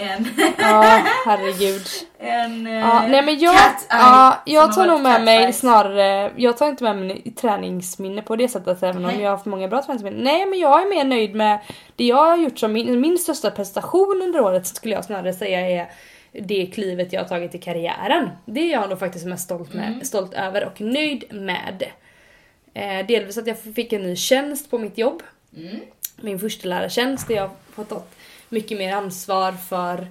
En, Ja, herregud. en eh, Ja, nej men jag, eye ja, jag tar nog med mig snarare, jag tar inte med mig träningsminne på det sättet även om Nej. jag har haft många bra träningsminnen. Nej men jag är mer nöjd med det jag har gjort som min, min största prestation under året skulle jag snarare säga är det klivet jag har tagit i karriären. Det är jag nog faktiskt mest stolt, med, Mm. stolt över och nöjd med. Eh, delvis att jag fick en ny tjänst på mitt jobb. Mm. Min första lärartjänst där jag fått mycket mer ansvar för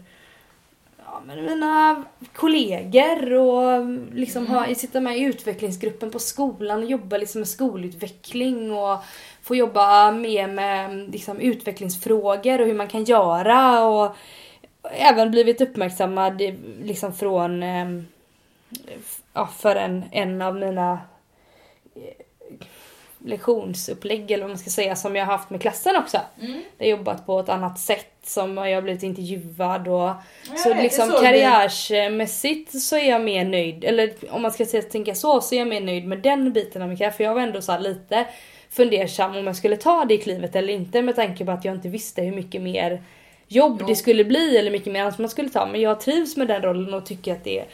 ja, men mina kollegor och liksom ha, sitta med i utvecklingsgruppen på skolan och jobba liksom med skolutveckling och få jobba mer med liksom, utvecklingsfrågor och hur man kan göra och även blivit uppmärksammad liksom från ehm, ja, för en, en av mina eh, lektionsupplägg eller vad man ska säga som jag har haft med klassen också. Mm. Jag har jobbat på ett annat sätt som jag har blivit intervjuad och så vet, det liksom vi. karriärsmässigt så är jag mer nöjd, eller om man ska säga, tänka så, så är jag mer nöjd med den biten av min karriär för jag var ändå så lite fundersam om jag skulle ta det klivet eller inte med tanke på att jag inte visste hur mycket mer jobb Jo. det skulle bli eller mycket mer ansvar man skulle ta men jag trivs med den rollen och tycker att det är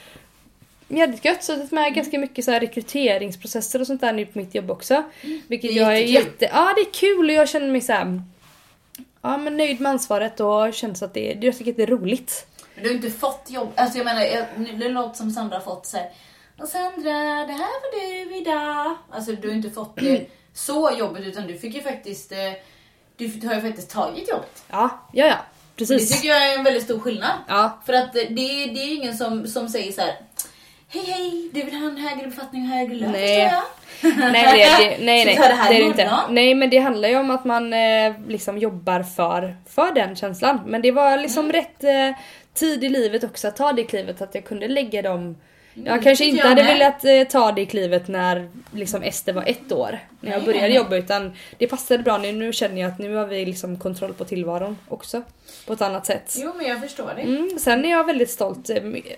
jävligt gött. Suttit med ganska mycket så här rekryteringsprocesser och sånt där nu på mitt jobb också. Vilket Mm. Det är jag är jätte... Ja det är kul och jag känner mig så här, Ja men nöjd med ansvaret och känns att det, jag tycker att det är roligt. Men du har inte fått jobb. Alltså jag menar, jag, det låter som Sandra har fått så här. Och Sandra, det här var du idag. Alltså du har inte fått det så jobbet utan du fick ju faktiskt, eh, du har ju faktiskt tagit jobbet. Ja, ja, ja. Det Precis. tycker jag är en väldigt stor skillnad. Ja, För att eh, det, det är ingen som, som säger så här. Hej hej, du vill ha en högre befattning och högre lön Nej. nej det, det, nej, nej, det det är det inte. Nej men det handlar ju om att man eh, liksom jobbar för, för den känslan. Men det var liksom Mm. rätt eh, tid i livet också att ta det klivet att jag kunde lägga dem jag Mm, kanske tycker inte jag hade med. velat eh, ta det klivet när liksom Ester var ett år. När jag började jobba utan det passade bra nu. Nu känner jag att nu har vi liksom kontroll på tillvaron också. På ett annat sätt. Jo men jag förstår det. Mm, sen är jag väldigt stolt eh,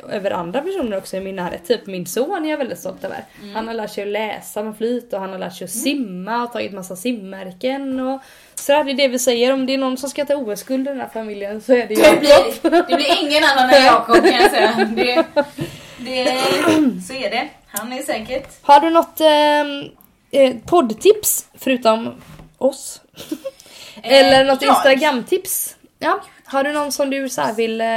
över andra personer också i min närhet. Typ min son är jag väldigt stolt över. Mm. Han har lärt sig att läsa med flyt och han har lärt sig att simma och tagit massa simmärken. Och så det är det vi säger, om det är någon som ska ta OS-guld i den här familjen så är det Det Jakob. blir, det blir ingen annan än Jakob kan jag säga. Det, det, så är det. Han är säkert. Har du något eh, eh, poddtips förutom oss? Eller något Eh, jag? Instagram-tips? Ja. Har du någon som du så här vill eh,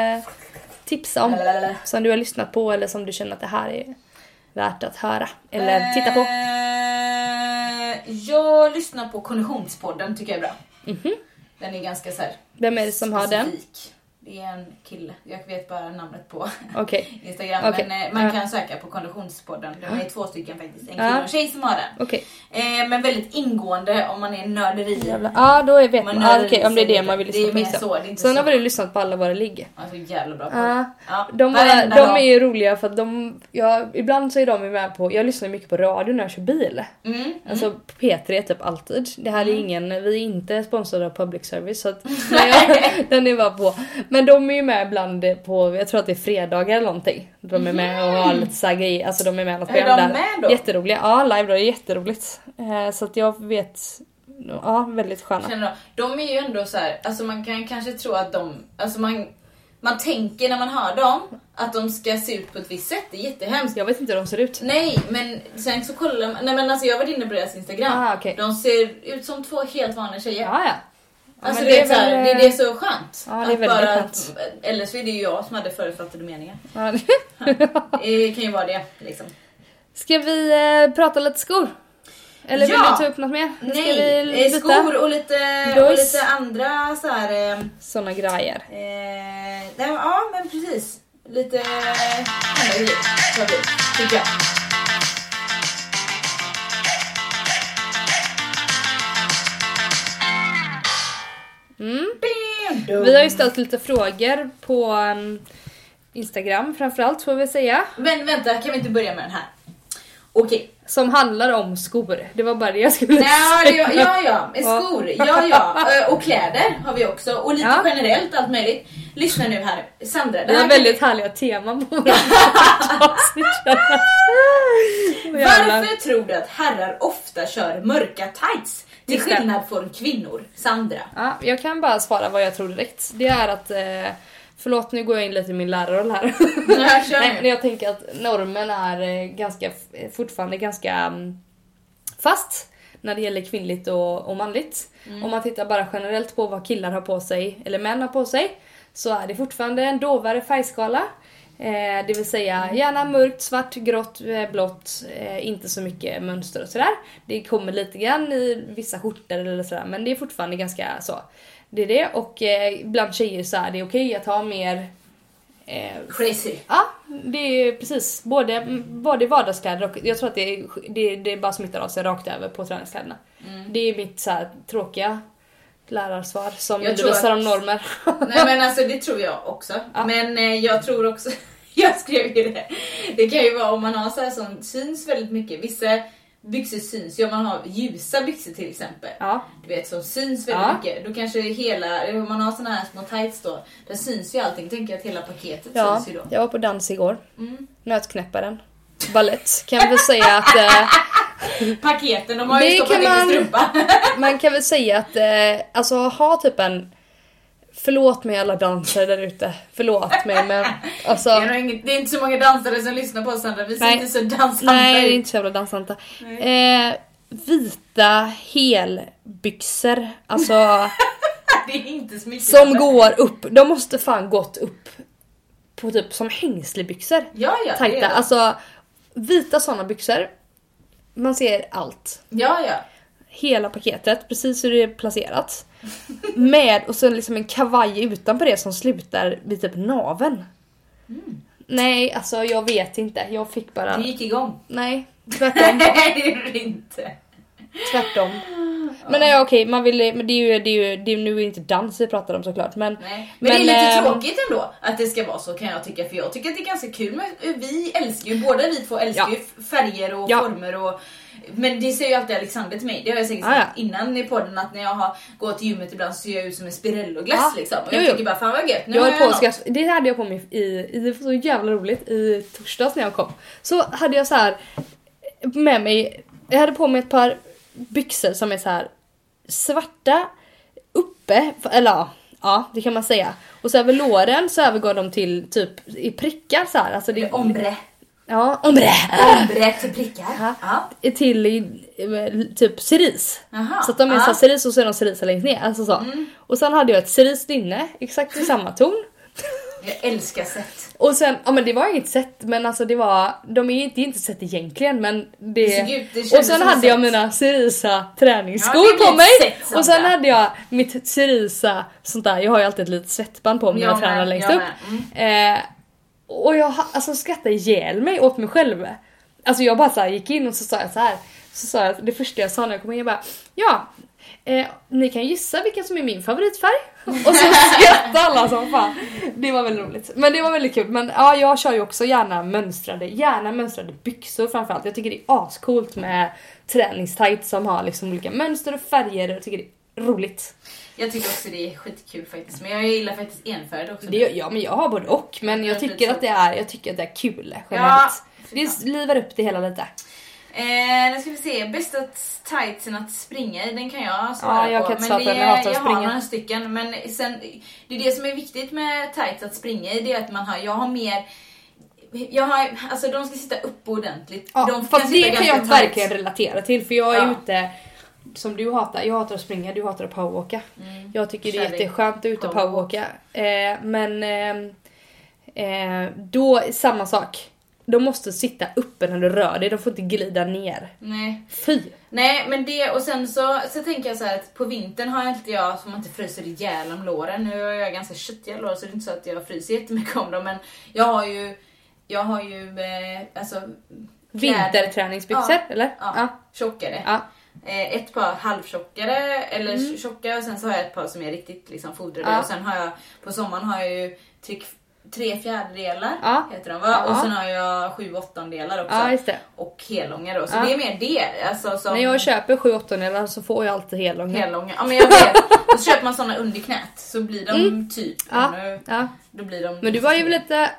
tipsa om? Lalalala. Som du har lyssnat på eller som du känner att det här är värt att höra? Eller titta på? Eh, jag lyssnar på Konditionspodden tycker jag är bra. Mhm. Den är ganska så här Vem är det som har den? Det är en kille, jag vet bara namnet på Okej, Instagram. Okej. Men eh, man kan söka på Konditionspodden. De är två stycken faktiskt. En kille och en tjej som har den. okej. Eh, men väldigt ingående om man är nörderi. Ja, då vet man. Man Ah, okej, om det är det man vill lyssna på. Det är mer det. så, det är inte Sen så. har vi lyssnat på alla våra ligg. Alltså jävla bra podd. Ja. Ja, De, var, de är ju roliga för att de, ja, ibland så är de med på, jag lyssnar mycket på radio när jag kör bil. Mm, mm. Alltså på P3 typ alltid. Det här är ingen, vi är inte sponsrade av public service så att jag, den är bara på. Men de är ju med ibland på, jag tror att det är fredagar eller någonting. De är med och har lite såhär grejer, alltså de är med i något. Är de med då? Jätteroliga, ja live då, det är jätteroligt. Eh, så att jag vet, ja väldigt sköna. De, är ju ändå så här, alltså man kan kanske tro att de, alltså man, man tänker när man hör dem att de ska se ut på ett visst sätt, det är jättehemskt. Jag vet inte hur de ser ut. Nej, men sen så kollar man, nej men alltså jag var inne på deras instagram. Ah, okej. De ser ut som två helt vanliga tjejer. Ja, ja. Alltså det, är så här, väl, det, det är så skönt. Ja, det är väldigt bara, skönt. Eller så är det ju jag som hade förutfattade meningar. ja, det- Det kan ju vara det liksom. Ska vi eh, prata lite skor? Eller vill Ja. du ta upp något mer? Ska Nej, eh, skor och lite, och lite andra så här. Eh, Såna grejer. Eh, ja, men precis. Lite andra grejer tar vi, tycker jag. Dum. Vi har ju ställt lite frågor på um, Instagram framförallt får vi säga. Men vänta, kan vi inte börja med den här? Okej. Som handlar om skor. Det var bara det jag skulle Ja, säga. det, ja, ja, skor, ja, ja. Ö, Och kläder har vi också. Och lite Ja. generellt allt möjligt. Lyssna nu här, Sandra. Det Vi har kan väldigt härliga teman på. Varför tror du att herrar ofta kör mörka tights? Till skillnad från kvinnor, Sandra. Ja, jag kan bara svara vad jag tror direkt. Det är att eh, Förlåt nu går jag in lite i min lärarroll här. Nej, Nej, men jag tänker att normen är eh, ganska, eh, fortfarande ganska mm, fast när det gäller kvinnligt och, och manligt. Om man tittar bara generellt på vad killar har på sig, eller män har på sig, så är det fortfarande en dovare färgskala. Eh, det vill säga gärna mörkt, svart, grått, eh, blått, eh, inte så mycket mönster och sådär. Det kommer lite grann i vissa skjortor eller sådär men det är fortfarande ganska så. Det är det och eh, bland tjejer så är det okej att ha mer eh, Crazy. Ja, det är precis. Både, både vardagskläder och jag tror att det, det, det bara smittar av sig rakt över på träningskläderna. Mm. Det är mitt så här, tråkiga lärarsvar som Jag undervisar att- om normer. Nej men alltså det tror jag också. Ja. Men eh, jag tror också, jag skrev ju det. Det kan ju vara om man har så här som syns väldigt mycket. Vissa byxor syns ju om man har ljusa byxor till exempel. ja, Du vet som syns väldigt Ja. mycket. Då kanske hela, om man har såna här små tights då, där syns ju allting. Tänker att hela paketet ja, syns ju då. jag var på dans igår. Mm. Nötknäpparen. Ballett. Kan väl säga att eh, Paketen, de har ju stoppat kan in man- i strumpan. man kan väl säga att eh, alltså ha typ en Förlåt mig alla dansare där ute. Förlåt mig men alltså. Det är, inget, det är inte så många dansare som lyssnar på oss Sandra, vi ser Nej. inte så dansanta Nej, det är inte så jävla dansanta. Eh, vita helbyxor. Alltså Det är inte så mycket. som går upp. De måste fan gått upp på typ som hängslebyxor. Ja, ja. det Tajta. är det. Alltså vita såna byxor. Man ser allt. Ja, ja. Hela paketet, precis hur det är placerat. Med och sen liksom en kavaj utanpå det som slutar vid typ naveln. Nej, alltså jag vet inte. Jag fick bara... Det gick igång. Nej, tvärtom. Nej, det är det inte. Tvärtom. Men nej okej, man vill, men det är ju, det är ju, det är, nu är det inte dans vi pratar om såklart men... Nej. Men, det är lite ehm, tråkigt ändå att det ska vara så kan jag tycka. För jag tycker att det är ganska kul med, vi älskar ju, båda vi två älskar Ja. ju färger och Ja. former och men det säger ju alltid Alexander till mig, det har jag säkert Ah, sagt ja. innan i podden att när jag har gått till gymmet ibland så ser jag ut som en spirelloglass Ja. liksom. Och jag jo. tycker bara fan vad gött, nu Jag har på jag att något. det hade jag på mig i, i, det var så jävla roligt, i torsdags när jag kom. Så hade jag så här med mig, jag hade på mig ett par byxor som är så här svarta uppe, eller ja, ja det kan man säga. Och så över låren så övergår de till typ i prickar så här. Alltså Det är ombre. Ja, ombre. Ombre till prickar. Ja. Ja. Till eh, typ cerise. Jaha. Så att de är Ja. så cerise och så är de cerise längst ner. Alltså så. Och sen hade jag ett cerise-linne, exakt i samma ton. Jag älskar set. Och sen, ja men det var inget set men alltså det var, de är inte, inte set egentligen men det... Det ut- det och sen hade jag set. mina cerisa Ja, träningsskor blir på mig. set, och sen hade jag mitt cerisa sånt där, jag har ju alltid ett litet svettband på mig när jag tränar längst jag upp. med. Eh, och jag alltså, skrattade ihjäl mig åt mig själv. Alltså jag bara så här, gick in och så sa jag så här. Så sa jag, det första jag sa när jag kom in, jag bara ja, eh, ni kan gissa vilken som är min favoritfärg. Och så skrattade alla som fan. Det var väldigt roligt. Men det var väldigt kul. Men ja, jag kör ju också gärna mönstrade, gärna mönstrade byxor framförallt. Jag tycker det är ascoolt med träningstights som har liksom olika mönster och färger. Jag tycker det är roligt. Jag tycker också det är skitkul faktiskt. Men jag gillar faktiskt enfärgad också. Det, ja men jag har både och men jag tycker att det är, jag tycker att det är kul Ja, generellt. fy det livar upp det hela lite. Eh, nu ska vi se, bästa tightsen att springa i, den kan jag svara Ja, jag på. kan inte men på det jag jag har några stycken. Men sen, det är det som är viktigt med tights att springa i, det är att man har, jag har mer jag har, alltså de ska sitta uppe ordentligt. Ja, de fast det kan jag tight. verkligen relatera till för jag är Ja. ute som du hatar, jag hatar att springa, du hatar att powerwalka. Mm. Jag tycker det är Kärlek. jätteskönt att ut och Powerwalk. powerwalka. Eh, men eh, eh, då, samma sak. De måste sitta uppe när du rör dig, de får inte glida ner. Nej. Fy! Nej men det och sen så, så tänker jag så här att på vintern har jag inte jag, som inte fryser ihjäl om låren. Nu har jag ganska köttiga lår så det är inte så att jag fryser jättemycket om dem men jag har ju, jag har ju eh, alltså Vinterträningsbyxor Ja. eller? Ja, Ja. tjockare. Ja. Eh, ett par halvtjockare eller tjocka och sen så har jag ett par som är riktigt liksom fodrade Mm. Ja. och sen har jag på sommaren har jag ju tre, tre fjärdedelar Ja. heter de va? Ja. Och sen har jag sju åttondelar också. Ja. Och hellånga då. Så det är mer det. Alltså, som När jag köper 7 8 så får jag alltid hellånga. hellånga. Ja men jag vet. och så köper man såna under knät så blir de typ Ja, ja. Då blir de Men du var ju lite...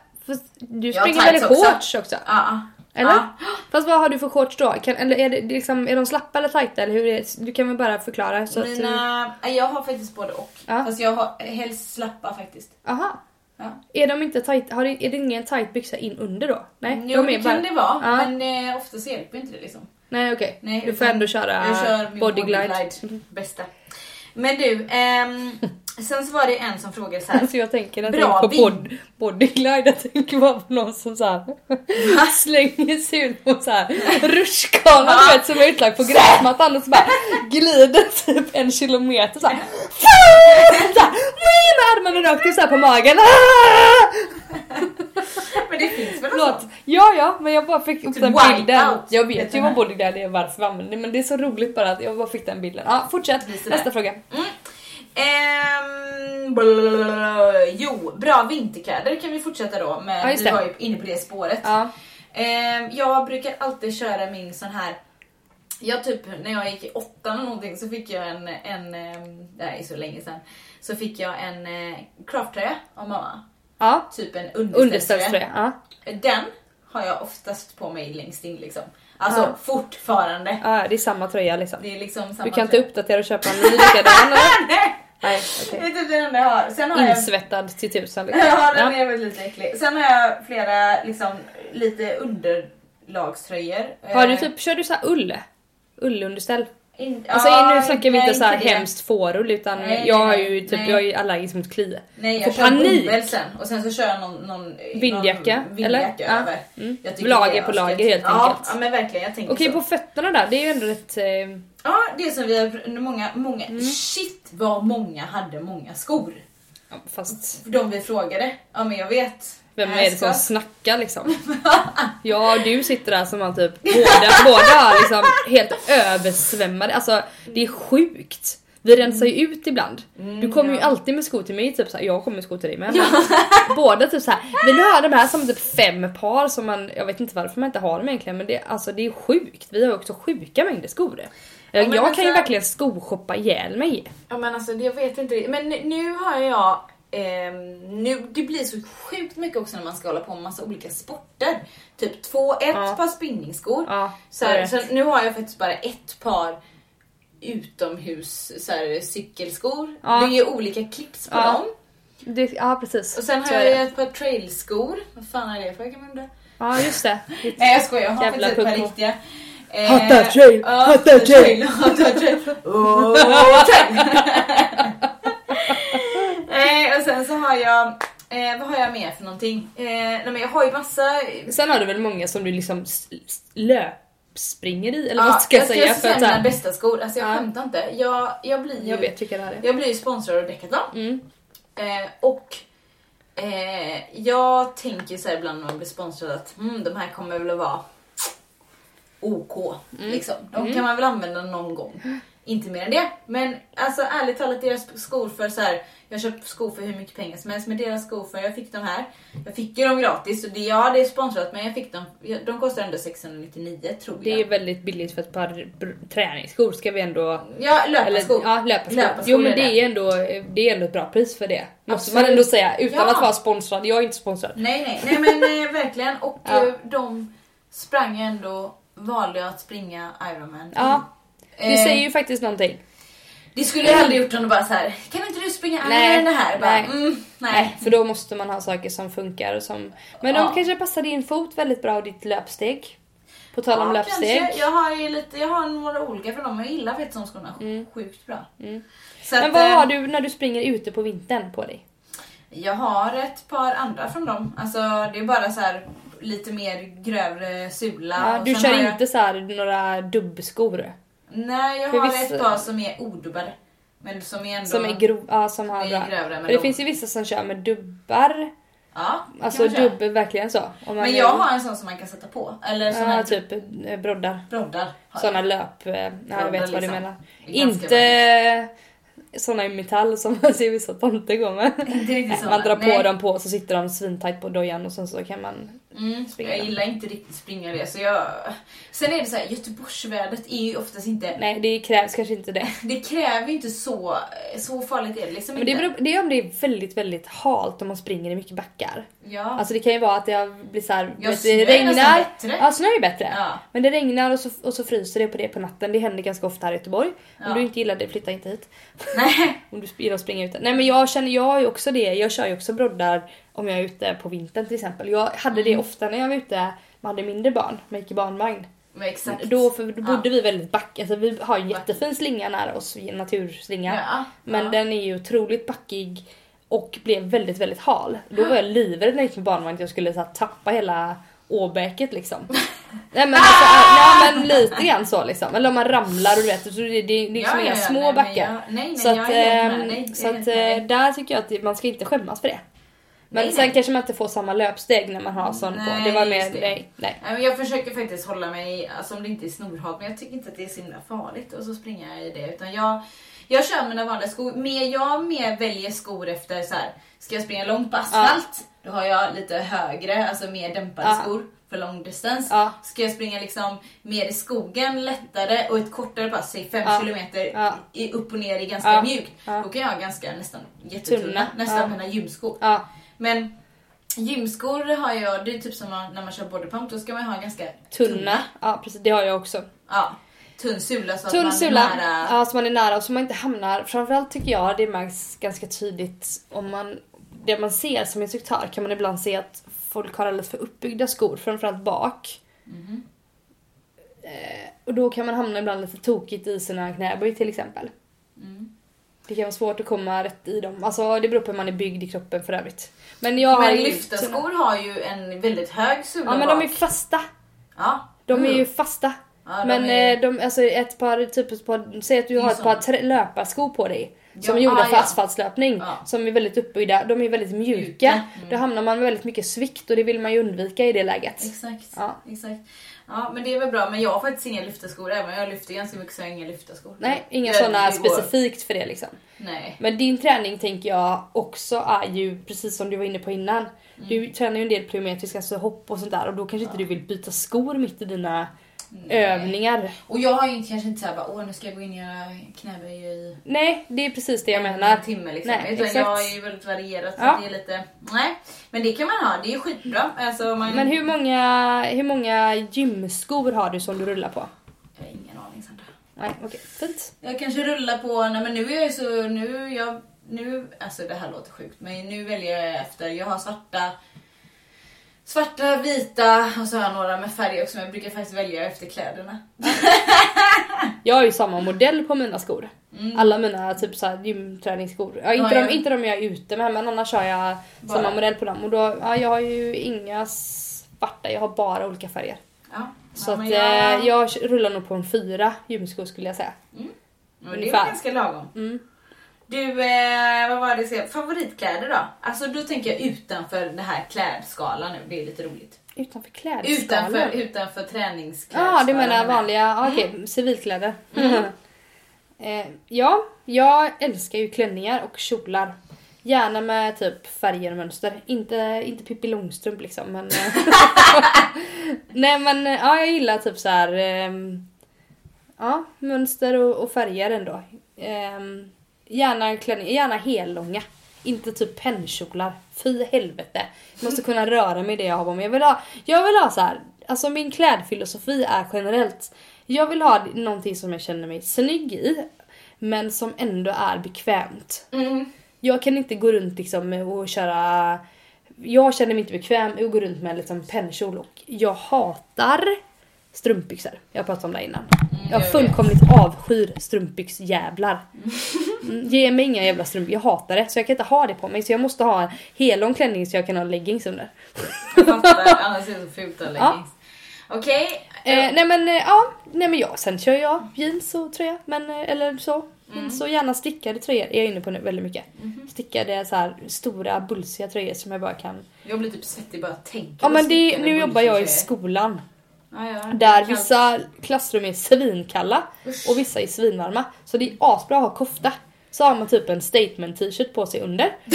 Du springer tights väl i också. shorts också? Ja. Eller? Ja. Fast vad har du för shorts då? Kan, eller är, det, liksom, är de slappa eller tajta? Eller hur är, du kan väl bara förklara? Så att, Mina, nej, jag har faktiskt både och. Ja. Fast jag har helst slappa faktiskt. aha. Ja. Är de inte tight, har det, är det ingen tight byxa in under då? Nej, Jo de är det bara... kan det vara, Ja. men eh, ofta hjälper inte det liksom. Nej okej, Nej, du får ändå köra jag kör min bodyglide. bodyglide. Bästa. Men du, ehm, sen så var det en som frågade så här. Alltså jag tänker jag Bra tänker på bod, bodyglide, jag tänker bara på någon som såhär slänger sig ut på såhär rutschkana du vet som är utlagd på gräsmattan och så bara glider typ en kilometer såhär. såhär med armarna rakt ut såhär på magen. Men det finns väl något sånt? Ja ja men jag bara fick upp Typ den bilden. Jag heter vet ju vad här. bodyglide är varför vi använder det men det är så roligt bara att jag bara fick den bilden. Ja fortsätt, nästa fråga. Mm. Ehm, blablabla. jo, bra vinterkläder kan vi fortsätta då med. Ja, just vi det. var ju inne på det spåret. Ja. Ehm, jag brukar alltid köra min sån här jag typ, när jag gick i åttan eller någonting så fick jag en, en ehm, det här är så länge sedan, så fick jag en eh, crafttröja av mamma. Ja. Typ en underställströja. Ja. Den har jag oftast på mig längst in liksom. Alltså Ja. fortfarande. ja det är samma tröja liksom. Det är liksom samma Du kan inte tröja. uppdatera och köpa en likadan eller? Nej! Nej, Det okej. är typ den enda jag har. Sen har jag Insvettad till tusen liksom. Ja, den är väl lite äcklig. Sen har jag flera liksom lite underlagströjor. Har du Eh, typ, kör du så här ull? Ullunderställ? In, Alltså ja, nu snackar vi inte så här det. hemskt fårull utan Nej, jag har ju typ, nej. jag är ju allergisk mot kli. Nej jag Får kör bomull sen och sen så kör jag någon, någon Vindjacka, någon vindjacka eller? Ja. över. Mm. Jag Lager är på lager, helt ja, enkelt. Ja men verkligen jag tänker Okej så. på fötterna där, det är ju ändå rätt... Eh, Ja det som vi har, många, många, Mm. shit vad många hade många skor. ja, fast De vi frågade. Ja men jag vet. Vem är det som snackar liksom? Ja du sitter där som har typ båda, båda liksom helt översvämmade, alltså det är sjukt. Vi rensar ju ut ibland. Du kommer ju ja. alltid med skor till mig, typ såhär, jag kommer med skor till dig med. Båda typ såhär, vill du ha de här som typ fem par som man, jag vet inte varför man inte har dem egentligen men det, alltså, det är sjukt. Vi har också sjuka mängder skor. Jag, men jag alltså- kan ju verkligen skoshoppa ihjäl mig. Ja men alltså jag vet inte Men nu har jag ehm, nu, det blir så sjukt mycket också när man ska hålla på med massa olika sporter. Typ två, ett Ja. par spinningskor. Ja, så, här, jag så nu har jag faktiskt bara ett par utomhus så här, cykelskor. Ja. Det är olika clips på dem. Det, ja precis. Och sen har jag det. ett par trailskor. Vad fan är det för kan man undra? Ja just det. Nej jag skojar, jag har Jävla faktiskt ett par riktiga. Eh, Hatar trail, ja, hatar trail. hatar trail. Sen så har jag, eh, vad har jag mer för någonting? Eh, nej men jag har ju massa... Sen har du väl många som du liksom löpspringer i eller Ja, vad ska jag jag säga? ska För säga mina bästa skor, alltså jag Ja. skämtar inte. Jag, jag blir ju... jag vet vilka det här är. Jag blir ju sponsrad av Decathlon. Mm. Eh, och eh, jag tänker så ibland när man blir sponsrad att mm, de här kommer väl att vara OK. Mm. Liksom. De kan man väl använda någon gång. Inte mer än det. Men alltså ärligt talat, deras skor för så här. Jag har köpt skor för hur mycket pengar som helst. Men deras skor för, jag fick de här. Jag fick ju dem gratis. Och det, ja, det är sponsrat men jag fick dem. De kostar ändå 699 tror jag. Det är väldigt billigt för ett par träningsskor ska vi ändå... Ja, löparskor. ja, löparskor. Löparskor Jo men det är, ändå, det är ändå ett bra pris för det. Måste Absolut. man ändå säga utan Ja. att vara sponsrad. Jag är inte sponsrad. Nej, nej, nej men eh, verkligen. Och Ja. eh, de sprang ändå, valde jag att springa Ironman. Ja, det Eh, säger ju faktiskt någonting. Det skulle jag aldrig gjort om du bara så här. kan inte du springa Nej, det här? Bara, nej. Mm, nej. Nej, för då måste man ha saker som funkar och som... Men Ja. de kanske passar din fot väldigt bra och ditt löpsteg. På tal om Ja, löpsteg. kanske. Jag har ju lite, jag har några olika för dem. Jag gillar faktiskt de skorna sjukt bra. Mm. Men att, vad eh, har du när du springer ute på vintern på dig? Jag har ett par andra från dem. Alltså det är bara så här lite mer grövre sula. Ja, du kör har jag, inte så här några dubbskor? Nej, jag För har vissa- ett par som är odubbade. Men som är ändå... Som är grov, ja, som har bra. grövre, men det de- finns ju vissa som kör med dubbar. Ja, Alltså dubbel, verkligen så. Men jag har en sån som man kan sätta på. Eller sån här typ eh, broddar. broddar. Såna löp... eh, Ja, jag vet vad du liksom. menar. Inte såna i metall som man ser vissa tomter gå med. Man drar på Nej. dem på så sitter de svintajt på dojan och sen så kan man... Mm, jag gillar inte riktigt springa det. Så jag... Sen är det så här, Göteborgsvädret är ju oftast inte... Nej det krävs kanske inte det. Det kräver ju inte så, så farligt är det liksom Men det, beror, det är om det är väldigt väldigt halt om man springer i mycket backar. Ja. Alltså det kan ju vara att det blir så här, Ja, det är regnar. bättre. Ja snö är bättre. Ja. Men det regnar och så, och så fryser det på det på natten. Det händer ganska ofta här i Göteborg. Om Ja. du inte gillar det, flytta inte hit. Nej. Om du gillar att springa ute. Nej men jag känner, jag har ju också det. Jag kör ju också broddar om jag är ute på vintern till exempel. Jag hade det Mm. ofta när jag var ute, man hade mindre barn, man gick i barnvagn. Då, för, då bodde Ja. vi väldigt back, alltså vi har en jättefin slinga nära oss, naturslinga. Ja. Men ja. den är ju otroligt backig och blev väldigt väldigt hal. Då var jag livrädd när jag gick med barnvagn att jag skulle så här, tappa hela åbäket liksom. nej, men alltså, nej men lite grann så liksom. Eller om man ramlar och du vet, så det, det, det är liksom Ja, inga ja, små nej, backar. jag- Nej, nej, Så att, med ehm, så att med eh, där tycker jag att man ska inte skämmas för det. Men Nej, sen nej. kanske man inte får samma löpsteg när man har sån på. Nej, Det var mer, det. nej, nej. Men jag försöker faktiskt hålla mig, alltså om det inte är snorhalt, men jag tycker inte att det är så himla farligt och så springer jag i det. Utan jag, jag kör mina vanliga skor. Mer, jag mer väljer skor efter så här. ska jag springa långt på asfalt, då har jag lite högre, alltså mer dämpade Ja. skor för lång distans. Ja. Ska jag springa liksom mer i skogen, lättare och ett kortare pass, säg 5 Ja. kilometer Ja. i, upp och ner i ganska Ja. mjukt. Ja. Då kan jag ha ganska nästan jättetunna, Tunna. nästan Ja. mina gymskor. Men gymskor har jag, det är typ som när man kör bodypump, då ska man ha ganska tunna. Ja precis, det har jag också. Ja, tunn sula så att Tunn man sula, är nära. ja, så man är nära och så man inte hamnar, framförallt tycker jag det märks ganska tydligt om man, det man ser som instruktör kan man ibland se att folk har alldeles för uppbyggda skor, framförallt bak. Mhm. Eh, och då kan man hamna ibland lite tokigt i sina knäböj till exempel. Mm. Det kan vara svårt att komma rätt i dem. Alltså det beror på hur man är byggd i kroppen för övrigt. Men jag har Men ju- lyftarskor har ju en väldigt hög sula Ja men de är fasta. Ja. De är Mm. ju fasta. Ja, de men är... eh, de, alltså ett par, typ ett par, säg att du är har ett par trä- löparskor på dig. Som Ja, är gjorda ah, för ja. asfaltslöpning. Ja. Som är väldigt uppbyggda. De är väldigt mjuka. Mjuka, mm. Då hamnar man med väldigt mycket svikt och det vill man ju undvika i det läget. Exakt. Ja. Exakt. Ja men det är väl bra, men jag har faktiskt inga lyftarskor. Även om jag lyfter ganska mycket så har jag inga lyftarskor. Nej, inga sådana specifikt för det liksom. Nej. Men din träning tänker jag också är ju precis som du var inne på innan. Mm. Du tränar ju en del plyometriska, alltså hopp och sånt där och då kanske inte du vill byta skor mitt i dina. Övningar. Och jag har ju inte, kanske inte såhär bara åh nu ska jag gå in och göra knäböj i Nej, det är precis det jag en menar. timme liksom. Nej, Utan exakt. jag är ju väldigt varierad så Ja. det är lite, nej. Men det kan man ha, det är skitbra. Alltså, man... Men hur många, hur många gymskor har du som du rullar på? Jag har ingen aning Sandra. Nej, okej. Fint. Jag kanske rullar på, nej men nu är jag ju så, nu, jag, nu, alltså det här låter sjukt men nu väljer jag efter, jag har svarta, svarta, vita och så har jag några med färg också men jag brukar faktiskt välja efter kläderna. Jag har ju samma modell på mina skor. Mm. Alla mina typ så här gymträningsskor. Ja, inte, Ja, de, ja. inte de jag är ute med men annars har jag Bara. samma modell på dem. Och då, ja, jag har ju inga svarta, jag har bara olika färger. Ja, Så att men jag... jag rullar nog på en fyra gymskor skulle jag säga. men det är ganska lagom. Mm. Du, eh, vad var det jag? Favoritkläder då? Alltså då tänker jag utanför det här klädskalan nu, det är lite roligt. Utanför klädskalan? Utanför, utanför träningsklädskalan. Ja, du menar vanliga, ja, okej, civilkläder. eh, ja, jag älskar ju klänningar och kjolar. Gärna med typ färger och mönster. Inte, inte Pippi Långstrump liksom men... eh, Nej men eh, ja, jag gillar typ så här. ehm, ja, mönster och, och färger ändå. Ehm, gärna klänningar, gärna hellånga. Inte typ pennkjolar. Fy helvete. Jag måste kunna röra mig i det jag har på mig. Jag vill ha, jag vill ha så här. Alltså min klädfilosofi är generellt. Jag vill ha någonting som jag känner mig snygg i. Men som ändå är bekvämt. Mm. Jag kan inte gå runt liksom och köra... Jag känner mig inte bekväm med att gå runt med liksom pennkjol och jag hatar strumpbyxor. Jag pratat om det innan. Jag jag vet. fullkomligt avskyr strumpbyxjävlar. Mm, Ge mig inga jävla strumpor, jag hatar det. Så jag kan inte ha det på mig. Så jag måste ha en hellång klänning så jag kan ha leggings under. Jag fattar, annars är det så fult att Ja. leggings. Okej. Eh, nej men eh, ja, nej men ja, sen kör jag jeans och tröja. Men, eh, eller så. Så gärna stickade tröjor är jag inne på nu väldigt mycket. Mhm. Stickade så här stora bulsiga tröjor som jag bara kan... Jag blir typ svettig bara jag tänker Ja men det, nu jobbar jag i skolan. Ja, ja, Där vissa klassrum är svinkalla Usch. och vissa är svinvarma. Så det är asbra att ha kofta. Så har man typ en statement t-shirt på sig under.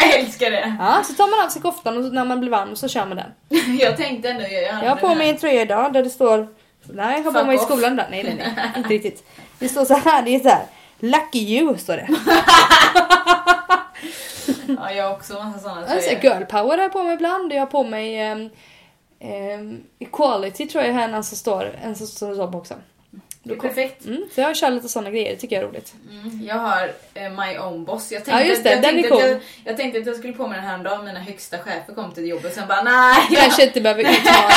jag älskar det. Ja, så tar man av sig koftan och när man blir varm så kör man den. Jag tänkte ändå, jag, Jag har på mig en tröja idag där det står... Nej, jag har på mig i skolan där. Nej, nej, nej. Inte riktigt. Det står så här, det är så här. Lucky you står det. Ja, jag har också massa sådana har så tröjor. girl power har jag på mig ibland. Jag har på mig ehm, ehm, equality tror jag är en som står, en som står på också. Det är perfekt. Mm, så jag kör lite sådana grejer, det tycker jag är roligt. Mm, jag har eh, My Own Boss. Jag tänkte, Ja, just det, jag, den tänkte är cool. jag, jag tänkte att jag skulle på mig den här dagen mina högsta chefer kom till jobbet sen bara nej. Kanske inte behöver utmana.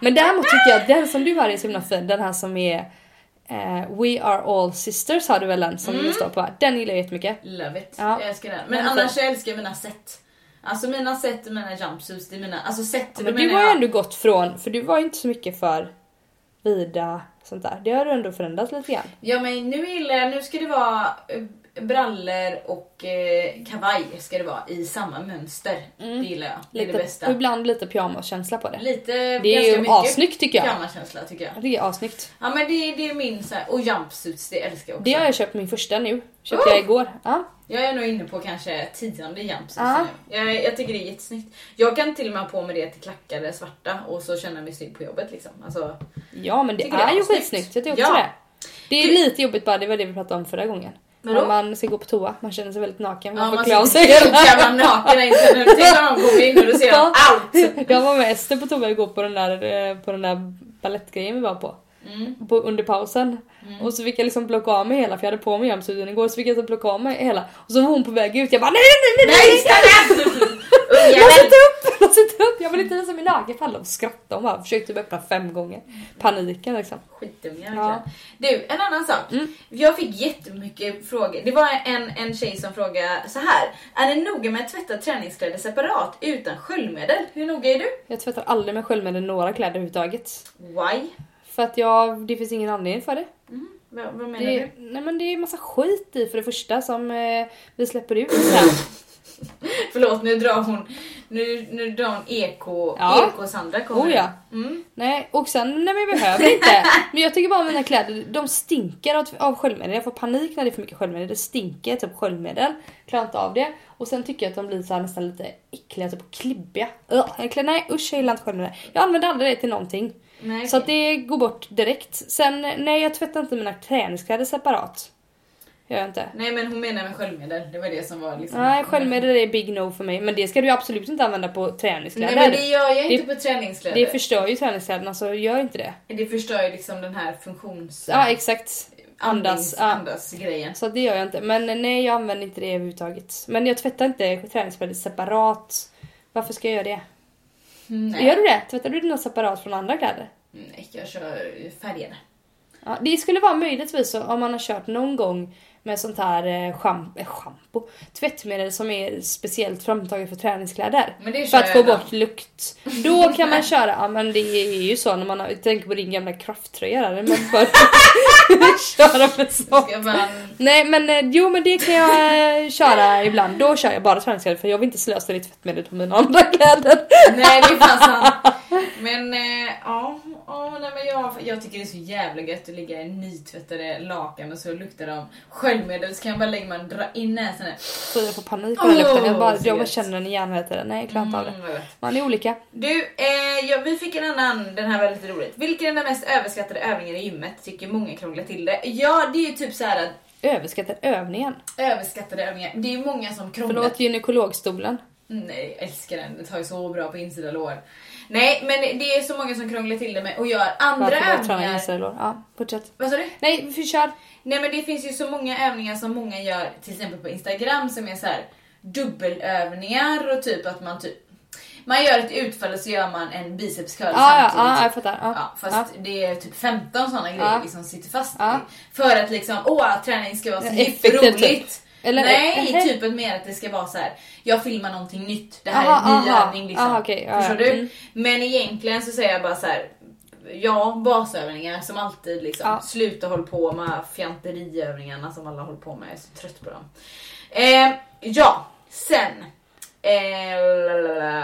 Men däremot tycker jag att den som du har är så himla fin, den här som är eh, We are all sisters har du väl en som Mm. det står på. Den gillar jag jättemycket. Love it. Ja. Jag älskar den. Den Men är annars fin. jag älskar jag mina set. Alltså mina set och mina jumpsuits, det är mina, alltså set, Ja, men du har ju ändå gått från, för du var ju inte så mycket för vida sånt där. Det har du ändå förändrat lite grann. Ja men nu gillar jag, nu ska det vara eh, brallor och eh, kavaj ska det vara i samma mönster. Det gillar jag. Det är det Lite, bästa. och ibland lite pyjamaskänsla på det. Lite, Det är ju assnyggt tycker jag. pyjamaskänsla tycker jag. Det är assnyggt. Ja men det, det är min så här, och jumpsuits det älskar jag också. Det har jag köpt min första nu. Köpte Oh! jag igår. Ja. Jag är nog inne på kanske tionde jumpsuits Ja. nu. Jag, jag tycker det är jättesnyggt. Jag kan till och med ha på mig det till klackade svarta och så känna mig snygg på jobbet liksom. Alltså, ja men det är det är ju skitsnyggt. Jag tycker också Ja. det. Det är lite jobbigt bara, det var det vi pratade om förra gången. Vadå? När man ska gå på toa, man känner sig väldigt naken. ja, Man får man klä av sig helt jävla naken där inne. Tänk när de in och då ser de Ja. allt. Jag var med Ester på toa igår på den där, eh, på den där balettgrejen vi var på. Mm. på under pausen. Och så fick jag liksom plocka av mig hela för jag hade på mig jumpsuiten igår så fick jag så plocka av mig hela. Och så var hon på väg ut jag bara nej nej nej nej! Nej, stanna! Lås inte upp! Lås inte upp! Jag vill inte visa min nageln för alla skrattade. Hon bara försökte typ öppna fem gånger. Paniken liksom. Skitungar Ja. verkligen. Du, en annan sak. Mm. Jag fick jättemycket frågor. Det var en, en tjej som frågade så här. Är ni noga med att tvätta träningskläder separat utan sköljmedel? Hur noga är du? Jag tvättar aldrig med sköljmedel några kläder överhuvudtaget. Why? För att jag, det finns ingen anledning för det. Vad, vad menar det du? nej men det är massa skit i för det första som eh, vi släpper ut sen. Förlåt, nu drar hon, nu, nu drar hon eko, Ja. eko-Sandra kommer Oh nu. ja. Mm. Nej, och sen nej men jag behöver inte. Men jag tycker bara mina kläder, de stinker av, av sköljmedel. Jag får panik när det är för mycket sköljmedel. Det stinker typ sköljmedel. Klarar inte av det. Och sen tycker jag att de blir så här nästan lite äckliga, typ klibbiga. Jag klär, nej usch jag gillar inte sköljmedel. Jag använder aldrig det till någonting. Nej, Så att det går bort direkt. Sen nej jag tvättar inte mina träningskläder separat. Gör jag inte. Nej men hon menar med sköljmedel, det var det som var liksom... Nej sköljmedel är big no för mig. Men det ska du absolut inte använda på träningskläder. Nej men det gör jag Det- inte på träningskläder. det förstör ju träningskläderna så gör inte det. det förstör ju liksom den här funktions... Ja exakt. andnings, Andas. Ja. andas grejen. Så det gör jag inte. Men nej, jag använder inte det överhuvudtaget. Men jag tvättar inte träningskläder separat. Varför ska jag göra det? Nej. Gör du det? Tvättar du dina separat från andra kläder? Nej, jag kör färgerna. Ja, det skulle vara möjligtvis så om man har kört någon gång med sånt här eh, scham- eh, schampo, tvättmedel som är speciellt framtaget för träningskläder. Men det För att få bort lukt. Då kan man köra, ja men det är ju så när man har, tänker på din gamla krafttröja där. Man får köra med sånt. Man... Nej men eh, jo men det kan jag köra ibland. Då kör jag bara träningskläder för jag vill inte slösa det tvättmedel på mina andra kläder. Nej det är fan sant. Men eh, ja, ja nej, men jag, jag tycker det är så jävla gött att ligga i nytvättade lakan och så luktar de sköljmedel så kan jag bara lägga mig och dra in näsan. Så jag får panik på den Åh, lukten. Jag bara, jag bara känner den igen hela tiden. Nej jag klarar inte av det. Mm. Man är olika. Du, eh, ja, vi fick en annan, den här var lite roligt. Vilken är den mest överskattade övningen i gymmet? Tycker många krånglar till det. Ja, det är ju typ så här att Överskattar övningen. överskattade övningar, det är ju många som krånglar. Förlåt gynekologstolen. Nej, jag älskar den. Det tar ju så bra på insida lår. Nej, men det är så många som krånglar till det med och gör andra Varför övningar. Ja, fortsätt. Vad sa du? Nej, kör. Nej men det finns ju så många övningar som många gör till exempel på Instagram som är så här dubbelövningar och typ att man typ man gör ett utfall och så gör man en biceps curl ja, samtidigt. ja, jag fattar. Ja. Ja, fast det är typ 15 sådana grejer som sitter fast. För att liksom, åh träning ska vara så roligt. typ. Eller- Nej, Nähä. typ mer att det ska vara så här. jag filmar någonting nytt, det här Aha, är en ny aha. övning liksom. Aha, ja, Förstår du? Mm. Men egentligen så säger jag bara så här. ja, basövningar som alltid liksom. Ja. Sluta håll på med fjanteriövningarna som alla håller på med. Jag är så trött på dem. Eh, ja, sen. Eh,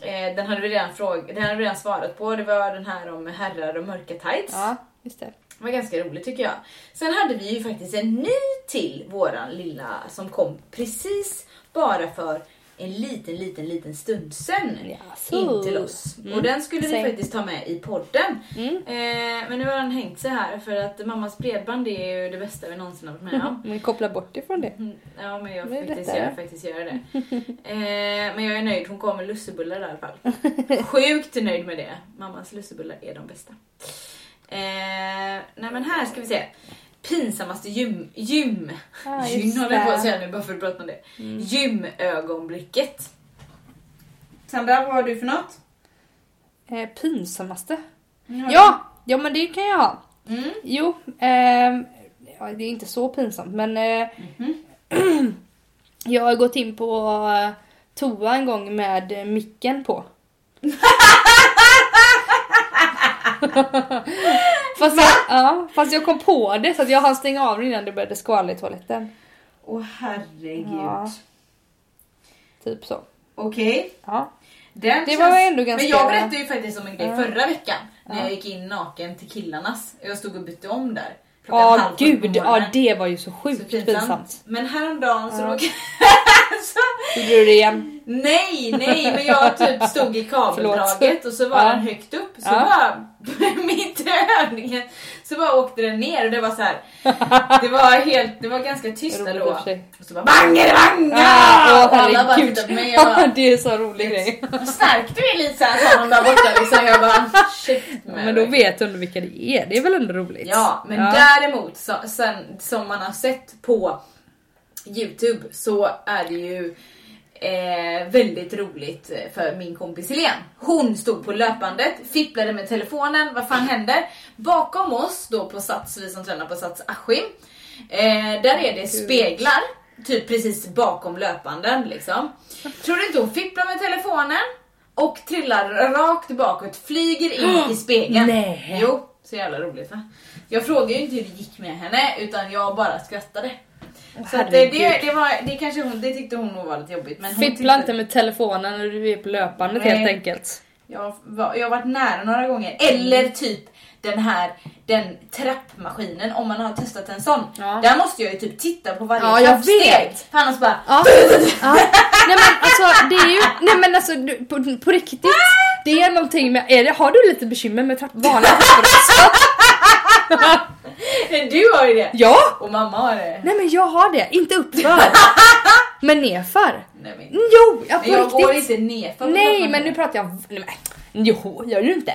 eh, den hade vi redan, fråg- den hade vi redan svarat på. Det var den här om herrar och mörka tights. Ja, just det. Det var ganska roligt tycker jag. Sen hade vi ju faktiskt en ny till våran lilla som kom precis bara för en liten, liten, liten stund sen Jaså. in till oss. Mm. Och den skulle vi faktiskt ta med i podden. Mm. Eh, men nu har den hängt sig här för att mammas bredband är ju det bästa vi någonsin har varit med om. Men koppla bort ifrån det. Mm, Ja men jag får faktiskt göra, faktiskt göra det. Eh, men jag är nöjd, hon kom med lussebullar i alla fall. Sjukt nöjd med det. Mammas lussebullar är de bästa. Eh, nej men här ska vi se. Pinsammaste gym... Gym... Ah, gym håller jag på att säga nu bara för att prata om det. Gymögonblicket. Sandra, vad har du för något? Eh, pinsammaste? Har Ja! Ja men det kan jag ha. Mm. Jo, ehm, ja, det är inte så pinsamt men eh, Mhm. jag har gått in på eh, toa en gång med eh, micken på. fast, jag, ja, fast jag kom på det så att jag hann stänga av den innan det började skvallra i toaletten. Åh herregud. Ja. Typ så. Okej. Ja. Den Det var ändå ganska- Men jag berättade ju faktiskt om en grej förra veckan. När Ja. jag gick in naken till killarnas. Jag stod och bytte om där. Ja på gud, ja morgonen. det var ju så Så sjukt pinsamt. pinsamt. Men häromdagen så råkade... så, Gjorde du det igen? Nej, nej, men jag typ stod i kabeldraget och så var Ja. den högt upp. Så Ja. bara, mitt i övningen, så bara åkte den ner och det var så här. Det var helt, det var ganska tyst där då. Och så bara bangedevanga! Ah, och alla bara tittade på mig jag bara, det är så rolig grej. Stark du är Lisa, sa de där borta liksom. Jag bara shit Men då dig. vet du ändå vilka det är. Det är väl ändå roligt? Ja, men däremot så, sen, som man har sett på Youtube så är det ju eh, väldigt roligt eh, för min kompis Helene. Hon stod på löpbandet, fipplade med telefonen, vad fan händer? Bakom oss då på Sats, vi som tränar på Sats Askim, eh, där är det speglar, typ precis bakom löpbanden liksom. Tror du inte hon fipplar med telefonen och trillar rakt bakåt, flyger in i spegeln. Nej. Jo, så jävla roligt va? Jag frågade ju inte hur det gick med henne utan jag bara skrattade. Så att det, det, det, var, det, kanske hon, det tyckte hon nog var lite jobbigt. Men Fippla inte med telefonen när du är på löpbandet helt enkelt. Jag, var, jag har varit nära några gånger. Eller typ den här den trappmaskinen om man har testat en sån. Ja. Där måste jag ju typ titta på varje Ja, jag trappsteg. vet. För annars bara... Ja. ja. Nej men alltså det är ju, nej men alltså du, på, på riktigt. Det är någonting med, är det, har du lite bekymmer med trapp, vanliga trappor? Du har ju det! Ja! Och mamma har det. Nej men jag har det, inte uppför. men nerför. Nej, men, Jo, ja, på men jag går riktigt. inte nerför Nej men nu pratar jag om, nej, men, jo gör du inte.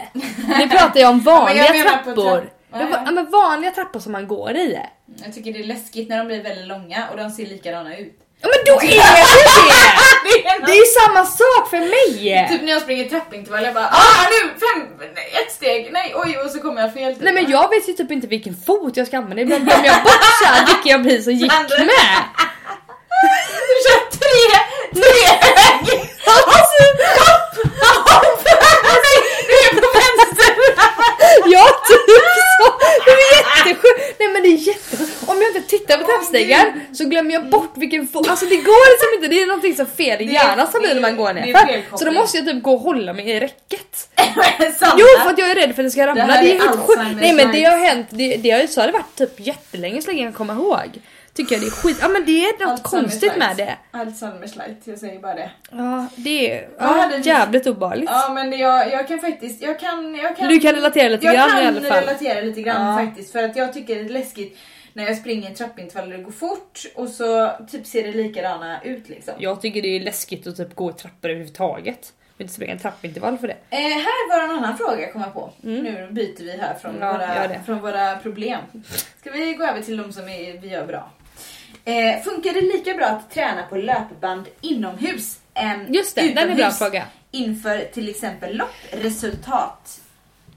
Nu pratar jag om vanliga Ja, jag trappor. trapp- Ja, Ja, ja. ja, men vanliga trappor som man går i. Jag tycker det är läskigt när de blir väldigt långa och de ser likadana ut. Ja men då är det det! Det är ju samma sak för mig! Typ när jag springer trappintervall, jag bara ah nu, fem, ett steg, nej oj och så kommer jag fel. Typ. Nej men jag vet ju typ inte vilken fot jag ska använda, ibland glömmer jag bort såhär vilken jag precis gick Sandra. med. Du kör tre, tre väg! Alltså, hopp, hopp! Nej, du är på vänster! Ja typ jättesjukt! Nej men det är jättesjukt. Om jag inte tittar på trappstegen så glömmer jag bort vilken fot, alltså det går liksom inte, det är någonting som fel i hjärnan som blir när man går ner. Så då måste jag typ gå och hålla mig i räcket. Jo för att jag är rädd för att det ska ramla. Det Det är helt sjukt. Nej men det har hänt, det, det har ju så har det varit typ jättelänge så länge jag kan komma ihåg. Tycker jag det är skit, ja men det är något konstigt med det. Alzheimers light, jag säger bara det. Ja det är ja, du- jävligt obehagligt. Ja men det, jag, jag kan faktiskt, jag kan, jag kan Du kan relatera lite jag grann kan i alla fall. relatera lite grann Ja. faktiskt för att jag tycker det är läskigt när jag springer en trappintervall och går fort och så typ ser det likadana ut liksom. Jag tycker det är läskigt att typ gå i trappor överhuvudtaget. Jag vill inte springa en trappintervall för det. Eh, här var en annan fråga kom jag på. Nu byter vi här från, Mm. Ja, våra, från våra problem. Ska vi gå över till de som är, vi gör bra. Eh, funkar det lika bra att träna på löpband inomhus än Just det, den är bra utomhus fråga. inför till exempel lopp, resultat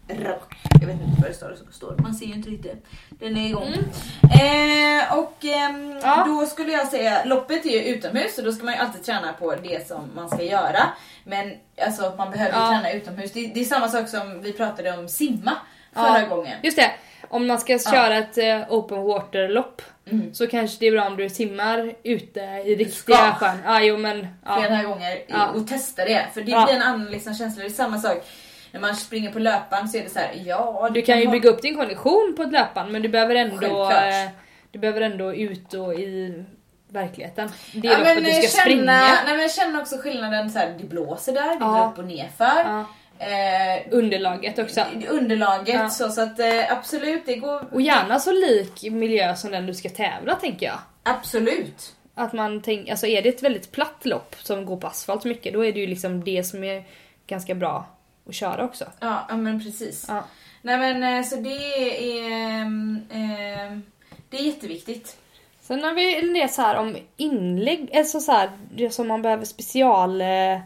rak. Jag vet inte vad det står, står. man ser ju inte riktigt. Den är igång. Mm. Eh, och ehm, Ja. då skulle jag säga, loppet är ju utomhus och då ska man ju alltid träna på det som man ska göra. Men alltså man behöver Ja. träna utomhus. Det, det är samma sak som vi pratade om simma förra Ja. gången. Just det, om man ska köra ett eh, open water-lopp Mm. så kanske det är bra om du simmar ute i riktiga sjön. Ja, jo men... flera Ja. gånger Ja. och testa det. För det Ja. blir en annan liksom känsla. Det är samma sak när man springer på löpan så är det så här, ja Du kan ju ha- bygga upp din kondition på ett löpan men du behöver ändå, eh, du behöver ändå ut och i verkligheten. Det är Ja, men, du ska känna, springa. Nej, men känna också skillnaden, så här, det blåser där, det Ja. går upp och nerför. Ja. Eh, Underlaget också. underlaget, Ja. så, så att eh, absolut, det går... Och gärna så lik miljö som den du ska tävla tänker jag. Absolut. Att man tänker, alltså är det ett väldigt platt lopp som går på asfalt mycket då är det ju liksom det som är ganska bra att köra också. Ja, ja men precis. Ja. Nej men eh, så det är... ehm, det är jätteviktigt. Sen har vi en del så här om inlägg, alltså så här, det som man behöver special... eh,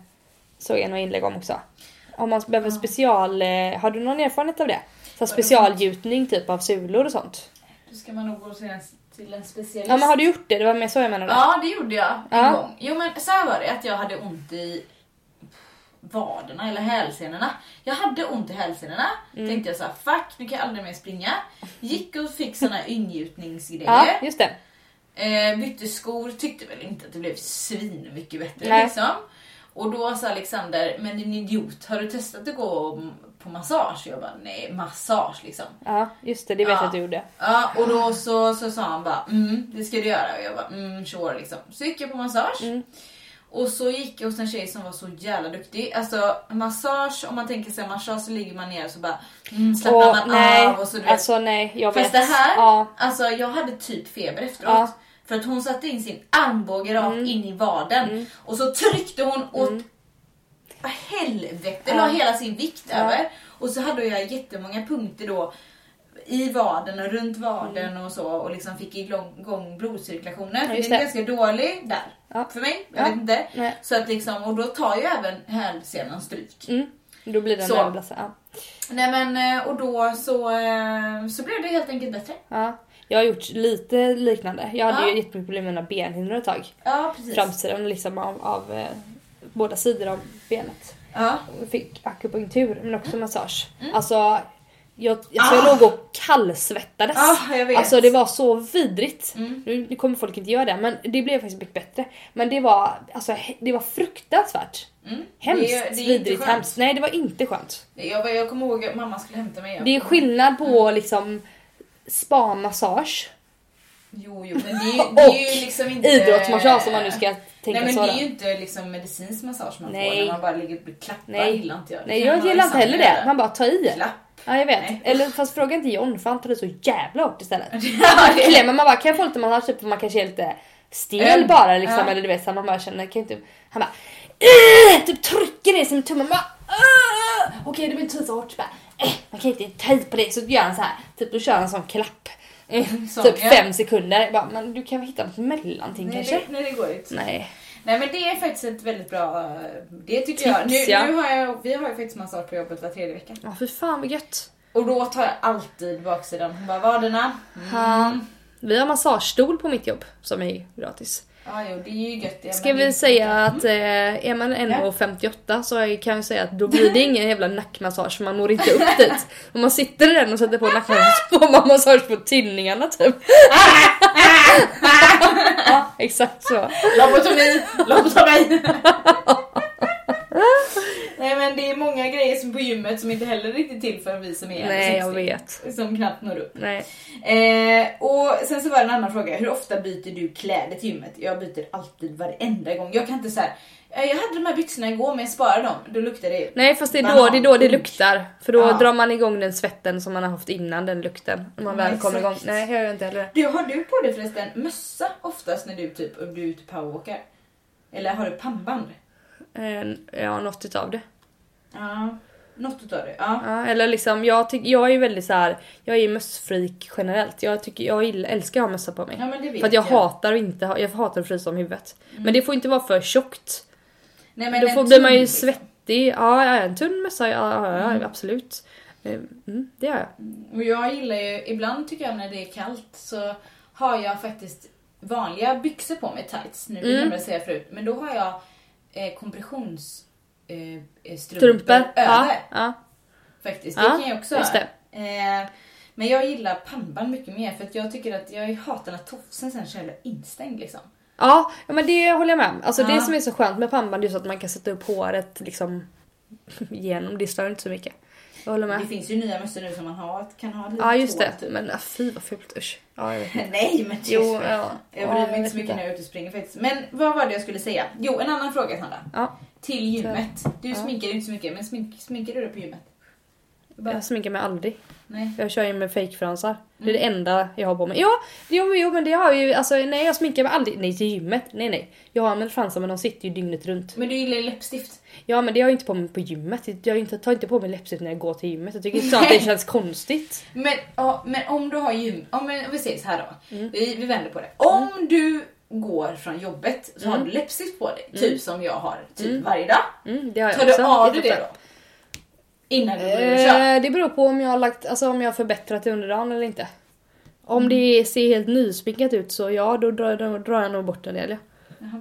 Såg jag några inlägg om också. Om man behöver special... eh, Har du någon erfarenhet av det? Så specialgjutning typ av sulor och sånt. Då ska man nog gå till en, specialist. Ja men har du gjort det? Det var mer så jag menade. Ja, det gjorde jag en Ja. gång. Jo men så här var det, att jag hade ont i vaderna eller hälsenorna. Jag hade ont i hälsenorna. Mm. Tänkte jag så här, fuck nu kan jag aldrig mer springa. Gick och fick såna ingjutningsgrejer. Ja, just det. Eh, bytte skor, tyckte väl inte att det blev svin mycket bättre Nej. liksom. Och då sa Alexander, men din idiot, har du testat att gå på massage? Jag bara, nej massage liksom. Ja, just det. Det vet Ja. jag att du gjorde. Ja, och då så, så sa han bara, mm, det ska du göra. Och jag bara, mm, sure liksom. Så gick jag på massage. Mm. Och så gick jag hos en tjej som var så jävla duktig. Alltså massage, om man tänker sig massage så ligger man ner och så bara mm, slappnar man nej, av och så du vet. alltså nej, jag Fast vet. det här, Ja, alltså jag hade typ feber efteråt. Ja. För att hon satte in sin armbåge rakt Mm. in i vaden. Och så tryckte hon åt helvete, Ja. la hela sin vikt Ja. över. Och så hade jag jättemånga punkter då i vaden och runt vaden och så och liksom fick igång blodcirkulationen. För Mm. just den är ganska dålig där. Ja. För mig, jag Ja. vet inte. Nej. Så att liksom, och då tar ju även hälsenan stryk. mm. Då blir den Så. Ja. Nej men eh, och då så, eh, så blev det helt enkelt bättre. Ja. Jag har gjort lite liknande. Jag hade Ja. ju jättemycket problem med mina benhinnor ett tag. Ja precis. Framsidan liksom av, av eh, båda sidor av benet. Ja. Fick akupunktur men också massage. Mm. Alltså, jag, jag Ah. låg och kallsvettades. Ja, jag vet. Alltså det var så vidrigt. Mm. Nu, nu kommer folk inte göra det men det blev faktiskt mycket bättre. Men det var, alltså, det var fruktansvärt. Mm. Hemskt Det det vidrigt hemskt. Nej det var inte skönt. Jag, jag kommer ihåg att mamma skulle hämta mig. Det är skillnad på Mm. liksom spa-massage Jo, jo, men det är, ju- det är ju liksom inte... idrottsmassage om man nu ska tänka Nej men så. det är ju inte liksom medicinsk massage man Nej. får när man bara ligger och blir klappad. Nej. gillar inte jag. Det Nej kan jag gillar inte detsamma heller göra. det. Man bara tar i. Klapp. Ja jag vet. Nej. Eller fast fråga inte John för han tar det så jävla hårt istället. Ja, det- Klämmer man bara kan jag få lite massage typ för man kanske är lite stel Mm. bara liksom Ja. eller du vet så här, man bara känner kan inte han bara typ trycker ner sin tumme man bara okej det blir inte så hårt så bara "Eh, man kan inte ta på det så gör han så här typ då kör en sån klapp Eh, Sån, typ ja. fem sekunder bara, men du kan väl hitta något mellanting Nej kanske? det, nej det går inte. Nej. Nej men det är faktiskt ett väldigt bra... Det tycker jag. Nu, Tips, ja. nu har jag. Vi har ju faktiskt massage på jobbet var tredje vecka. Ja fy fan vad gött. Och då tar jag alltid baksidan. Hon bara vaderna. Mm. Ja. Vi har massagestol på mitt jobb som är gratis. Ja jo det är ju gött. det, Ska vi säga att eh, är man 1,58 så kan jag säga att då blir det ingen jävla nackmassage för man når inte upp dit. Om man sitter i den och sätter på nackmassage så får man massage på tinningarna typ. ja, exakt så. Lobotomi! Lobotomi! Nej men det är många grejer som på gymmet som inte heller är riktigt till för vi som är Nej jag 60, vet. Som knappt når upp. Nej. Eh, och sen så var det en annan fråga. Hur ofta byter du kläder till gymmet? Jag byter alltid varenda gång. Jag kan inte säga jag hade de här byxorna igår men jag sparar dem. Då luktar det Nej fast det är då det, är då det luktar. För då Ja. drar man igång den svetten som man har haft innan den lukten. När man Ja, väl kommer igång. Nej jag gör inte heller det. Du, har du på dig förresten mössa oftast när du typ om du är ute powerwalkar? Eller har du pannband? Eh, Ja något utav det. Ja, något utav det. Ja. Ja, eller liksom, jag, tyck, jag är väldigt så här. jag är mössfreak generellt. Jag, tycker, jag älskar att ha mössa på mig. ja men det vet för att jag jag. hatar att inte ha, jag hatar att frysa om huvudet. Men det får inte vara för tjockt. Nej, men Då får, blir man ju svettig. Ja, en tunn mössa, ja, ja, Mm. absolut. Eh, Mm, det gör jag. Och jag gillar ju, ibland tycker jag när det är kallt så har jag faktiskt vanliga byxor på mig, tights. Nu Mm. glömde jag säga förut. Men då har jag eh, kompressions eh, eh, över. Ja. Faktiskt, det kan jag också. Eh, men jag gillar pannband mycket mer för att jag tycker att jag hatar när tofsen sen så jävla instängd liksom. Ja, men det håller jag med om. Alltså det som är så skönt med pannband är just att man kan sätta upp håret liksom genom. Det stör inte så mycket. Jag håller Det med. finns ju nya mössor nu som man har, kan ha lite Ja just det. typ. Men ah, fy vad fult usch. Ja, inte. Nej men tyst. Jo, ja. Jag Ja, bryr mig inte vet så mycket inte. när jag är ute och springer faktiskt. Men vad var det jag skulle säga? Jo, en annan fråga Sandra. Ja. Till gymmet. Du Ja. sminkar ju inte så mycket, men smink, sminkar du dig på gymmet? Bara, Jag sminkar mig aldrig. Nej. Jag kör ju med fejkfransar. Det är det Mm. enda jag har på mig. Ja, jo, jo men det har jag ju. Alltså nej jag sminkar mig aldrig. Nej till gymmet. Nej nej. Jag har med fransar men de sitter ju dygnet runt. Men du gillar ju läppstift. Ja men det har jag inte på mig på gymmet. Jag tar inte på mig läppstift när jag går till gymmet. Jag tycker inte att det känns konstigt. Men, ja, men om du har gym... Om vi vi säger så här då. Mm. Vi, vi vänder på det. Om du går från jobbet så har Mm. du läppstift på dig, Mm. typ som jag har typ Mm. varje dag. Mm, det har jag Tar du av dig det då? Innan du börjar köra? Eh, det beror på om jag har lagt, alltså om jag har förbättrat det under dagen eller inte. Om Mm. det ser helt nysminkat ut så ja, då drar, då drar jag nog bort en del ja.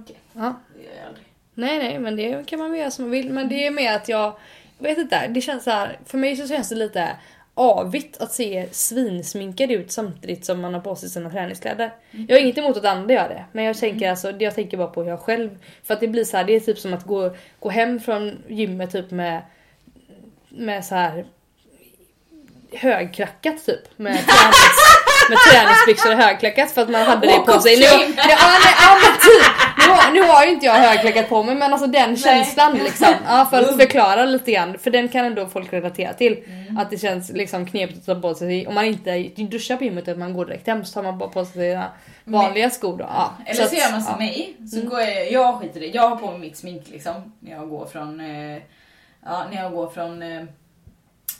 Okej. ja. Det gör jag aldrig. Nej nej men det kan man väl göra som man vill. Men det är mer att jag, jag vet inte, det känns så här. för mig så känns det lite avigt att se svinsminkad ut samtidigt som man har på sig sina träningskläder. Jag har inget emot att andra gör det, men jag tänker alltså, det jag tänker bara på jag själv. För att det blir så här, det är typ som att gå, gå hem från gymmet typ med, med så här högklackat typ. Med, tränings, med träningsbyxor och högklackat för att man hade det på sig. Nu, ja, nej, ja, men typ. nu, har, nu har ju inte jag högklackat på mig men alltså den känslan liksom. Ja, för att förklara lite grann. För den kan ändå folk relatera till. Att det känns liksom knepigt att ta på sig om man inte duschar på gymmet och man går direkt hem så tar man bara på sig sina vanliga skor då. Ja, Eller så gör man som ja. mig. Så Mm. går jag, jag skiter i det. Jag har på mig mitt smink liksom. När jag går från... Eh, ja, när jag går från... Eh,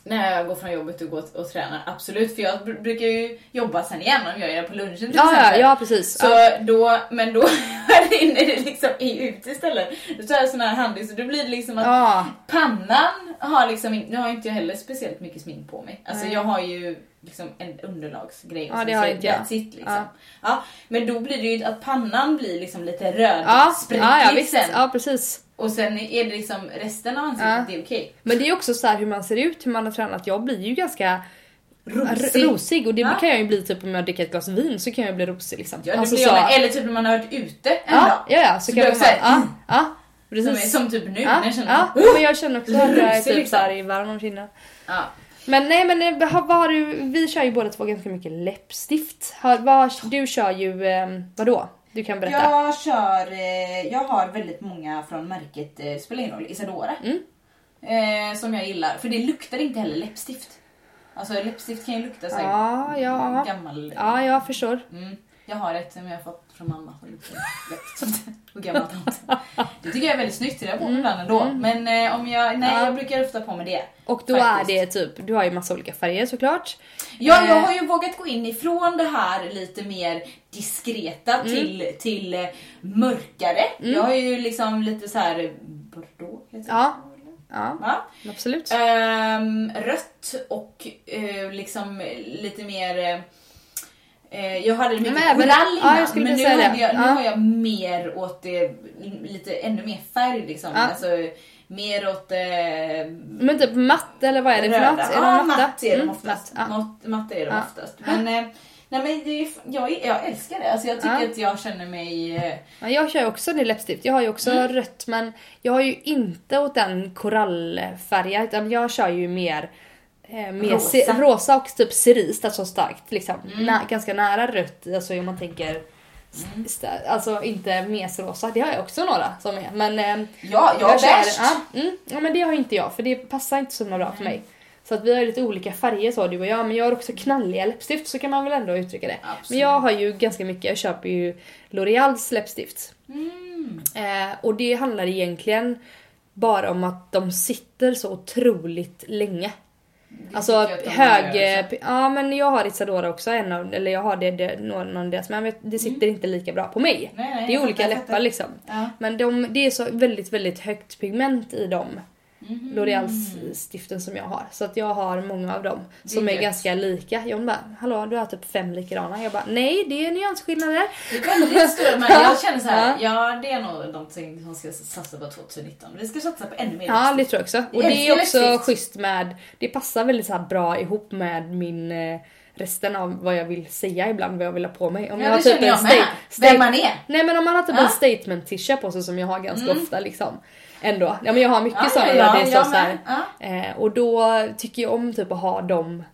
när jag går från jobbet och går och tränar. Absolut, för jag br- brukar ju jobba sen igen om jag gör det på lunchen till Ja, ja, exempel. ja precis. Så ja. då, men då när det liksom ute istället, då tar jag sån här handduk så då blir det liksom att Ja, pannan har liksom nu har inte jag heller speciellt mycket smink på mig. Alltså Nej. jag har ju liksom en underlagsgrej och Ja, det har inte jag. it, liksom. Ja. Ja. men då blir det ju att pannan blir liksom lite röd, ja, sprickig ja, ja sen. Ja precis. Och sen är det liksom resten av ansiktet, Ja. det är okej. Men det är också så här hur man ser ut, hur man har tränat. Jag blir ju ganska Rosig. rosig och det Ja. kan jag ju bli typ om jag dricker ett glas vin så kan jag bli rosig liksom. Ja, Alltså, så, med. Eller typ när man har varit ute en ja, dag. ja, ja, så, Så kan jag såhär, ja, mm. ja, Som, precis. som typ nu, Ja, när jag känner ja, uh! men jag känner också att jag är typ liksom. såhär i varm om kinden. ja. Men nej men eh, vad har du, vi kör ju båda två ganska mycket läppstift. Har, vad, du kör ju, eh, vadå? Du kan berätta. Jag kör, eh, jag har väldigt många från märket, eh, spelar ingen roll, Isadora. Mm. Eh, som jag gillar, för det luktar inte heller läppstift. Alltså läppstift kan ju lukta så här Ja, ja. gammal. Ja, jag förstår. Mm. Jag har ett som jag har fått från mamma som luktar läppstift. Och gammal tant. Det tycker jag är väldigt snyggt, det jag på mig ibland ändå. Mm. Men eh, om jag, nej Ja. jag brukar ofta på mig det. Och då Faktiskt. är det typ, du har ju massa olika färger såklart. Ja, jag Eh. har ju vågat gå in ifrån det här lite mer diskreta Mm. till, till eh, mörkare. Jag har ju liksom lite så här bordeaux. heter det Ja. Ja, Ja. absolut. Ehm, rött och eh, liksom lite mer... Eh, jag hade mycket Men korall ja, innan, skulle men nu, hade jag, nu Ja. har jag mer åt det, lite ännu mer färg liksom. Ja. Alltså, mer åt eh, Men typ matt eller vad är det för röda. något? Är Ja, de matta? matt är de Mm, oftast. matt, ja. Matt, är de Ja. oftast. Men, eh, nej, men det jag, jag älskar det. Alltså, jag tycker Ja. att jag känner mig... Eh, Ja, jag kör också det läppstift. Jag har ju också Mm. rött men jag har ju inte åt den korallfärgen utan jag kör ju mer eh, mer Rosa. rosa. och typ cerise, alltså starkt liksom. Mm. Nä, ganska nära rött, alltså om man tänker Mm. Alltså inte mesrosa, det har jag också några som är. Men eh, ja, jag, kör- värst. ja, mm, ja men det har inte jag för det passar inte så himla bra för mig. Så att vi har lite olika färger så du och jag men jag har också knalliga läppstift så kan man väl ändå uttrycka det. Absolut. Men jag har ju ganska mycket, jag köper ju L'Oreals läppstift. Mm. Eh, och det handlar egentligen bara om att de sitter så otroligt länge. Det Alltså de hög... eh, också. Ja men jag har Isadora också, en av, eller jag har det, det någon, av deras men det sitter inte lika bra på mig. Nej, nej, Det är olika läppar fattar. liksom. Ja. Men de, det är så väldigt väldigt högt pigment i dem. Mhm. L'Oreal-stiften som jag har. Så att jag har många av dem som är gött. ganska lika. John bara, hallå du har typ fem likadana. Jag bara, nej det är nyansskillnader. Det är väldigt stora men jag känner så här, ja det är nog någonting som ska satsa på 2019. Vi ska satsa på ännu mer Ja det tror jag också. Och det är också schysst med, det passar väldigt så bra ihop med min eh, resten av vad jag vill säga ibland, vad jag vill ha på mig. Om Ja, jag har typ en jag med. Vem man är. Nej men om man har typ Ja. en statement t-shirt på sig som jag har ganska ofta liksom. Ändå. Ja men jag har mycket Ja, sådana ja, där det ja, är så, så här, eh, Och då tycker jag om typ att ha dem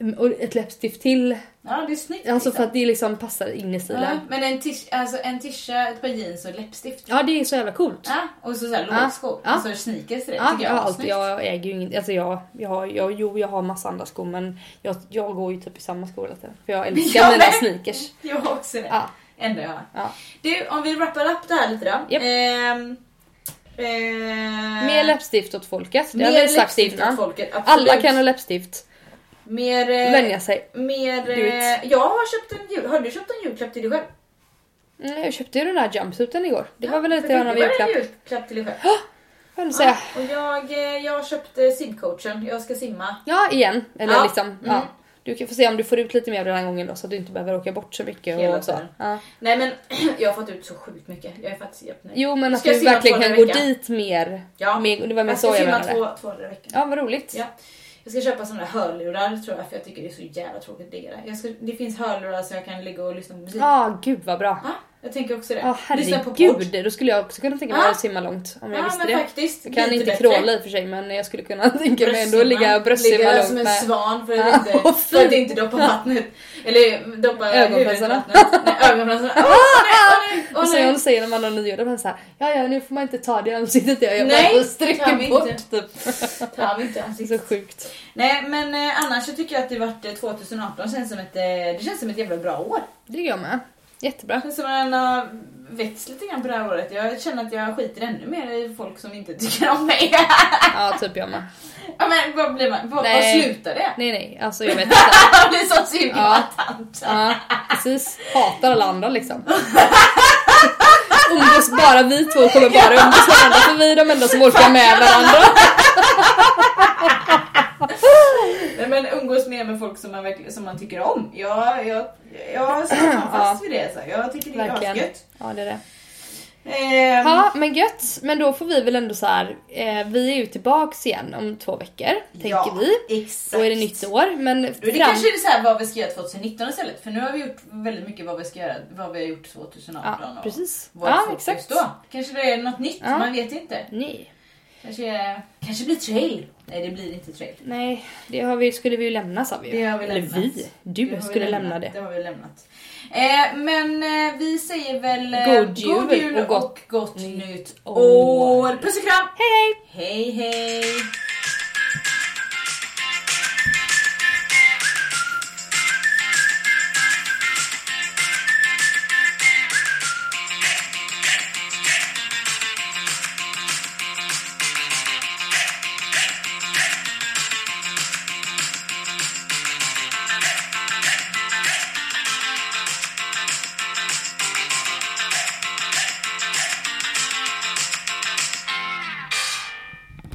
mm, och ett läppstift till. Ja det är snyggt. Alltså liksom. för att det liksom passar in i stilen. ja, men en, tish, alltså en tisha, ett par jeans och läppstift. Ja det är så jävla coolt. Ja, och så, så här Ja. lågskor. Ja. Och så sneakers till det. Ja, tycker jag jag snyggt. jag äger ju inget, alltså jag, jag, jag, jo jag har massa andra skor men jag, jag går ju typ i samma skor tiden. För jag älskar Jag mina sneakers. Jag har också det. Ja. Enda jag har. Ja. Du, om vi wrappar upp det här lite då. Japp. Ehm, ehm, Mer läppstift åt folket, det har mer vi sagt innan. folket. Alla kan ha läppstift. Mer... eh, Vänja sig. Mer... Eh, Jag har köpt en jul... Har du köpt en julklapp till dig själv? Mm, Jag köpte ju den där jumpsuiten igår. Det var väl lite av en det var julklapp. en julklapp till dig själv. Jag säga. Och jag, eh, jag köpte simcoachen. Jag ska simma. Ja, igen. Eller Ja. liksom, ja. Du kan få se om du får ut lite mer den här gången då så att du inte behöver åka bort så mycket Hela och så. Ja. Nej men jag har fått ut så sjukt mycket. Jag är faktiskt jättenöjd. Jo men att jag du verkligen kan gå dit mer. Ja. mer det var mer jag så ska jag simma menade. två, två dagar i veckan. Ja vad roligt. Ja. Jag ska köpa såna där hörlurar tror jag för jag tycker det är så jävla tråkigt att ligga där. Jag ska, det finns hörlurar så jag kan ligga och lyssna på musik. Ja gud vad bra. Ja, jag tänker också det. Ja podd. herregud, då skulle jag också kunna tänka mig Ja. att simma långt om jag Ja visste det. faktiskt. Jag kan inte kråla i och för sig men jag skulle kunna tänka mig ändå ligga bröstsimma Ligga långt som en svan för att, inte, åh, för att inte doppa vattnet. Eller doppa Ögonfransarna. Nej, ögonfransarna. Åh nej, åh Och så nej, hon nej. säger när man har nyår, då är man såhär ja ja nu får man inte ta det i ansiktet. Jag, jag Nej, bara sträcker bort inte. typ. Tar vi inte ansiktet. så sjukt. Nej men eh, annars så tycker jag att det vart eh, 2018 känns som ett, eh, det känns som ett jävla bra år. Det tycker jag med. Jättebra. Som att man har växt lite grann på det här året. Jag känner att jag skiter ännu mer i folk som inte tycker om mig. Ja typ jag med. ja men vad blir man? Vad, vad slutar det? Nej nej, alltså jag vet inte. Jag blir så Ja. sylvatant. Ja, precis. Hatar alla andra liksom. Umgås bara vi två kommer bara umgås varandra för vi är de enda som orkar med varandra. Nej, men umgås mer med folk som man, verkligen, som man tycker om. Jag, jag, jag står fast vid det. Så. Jag tycker det är asgött. Ja det är det. Ehm, Ja men gött, men då får vi väl ändå så här. Eh, vi är ju tillbaks igen om två veckor, tänker ja, vi. Exakt. Då är det nytt år, men är det fram... kanske är så här vad vi ska göra 2019 istället. För nu har vi gjort väldigt mycket vad vi ska göra, vad vi har gjort 2018. Ja, och precis. Vårt Ja, exakt. då. Kanske det är något nytt, Ja. man vet inte. Nej. Kanske, kanske blir trail. Nej det blir inte trail. Nej, det har vi, skulle vi ju lämna sa vi ju. Det har vi Eller lämnat. vi. Du Det skulle lämnat. lämna det. Det har vi lämnat. Eh, men eh, vi säger väl eh, God jul god jul och gott och gott nytt år. år. Puss och kram! Hej hej! Hej hej!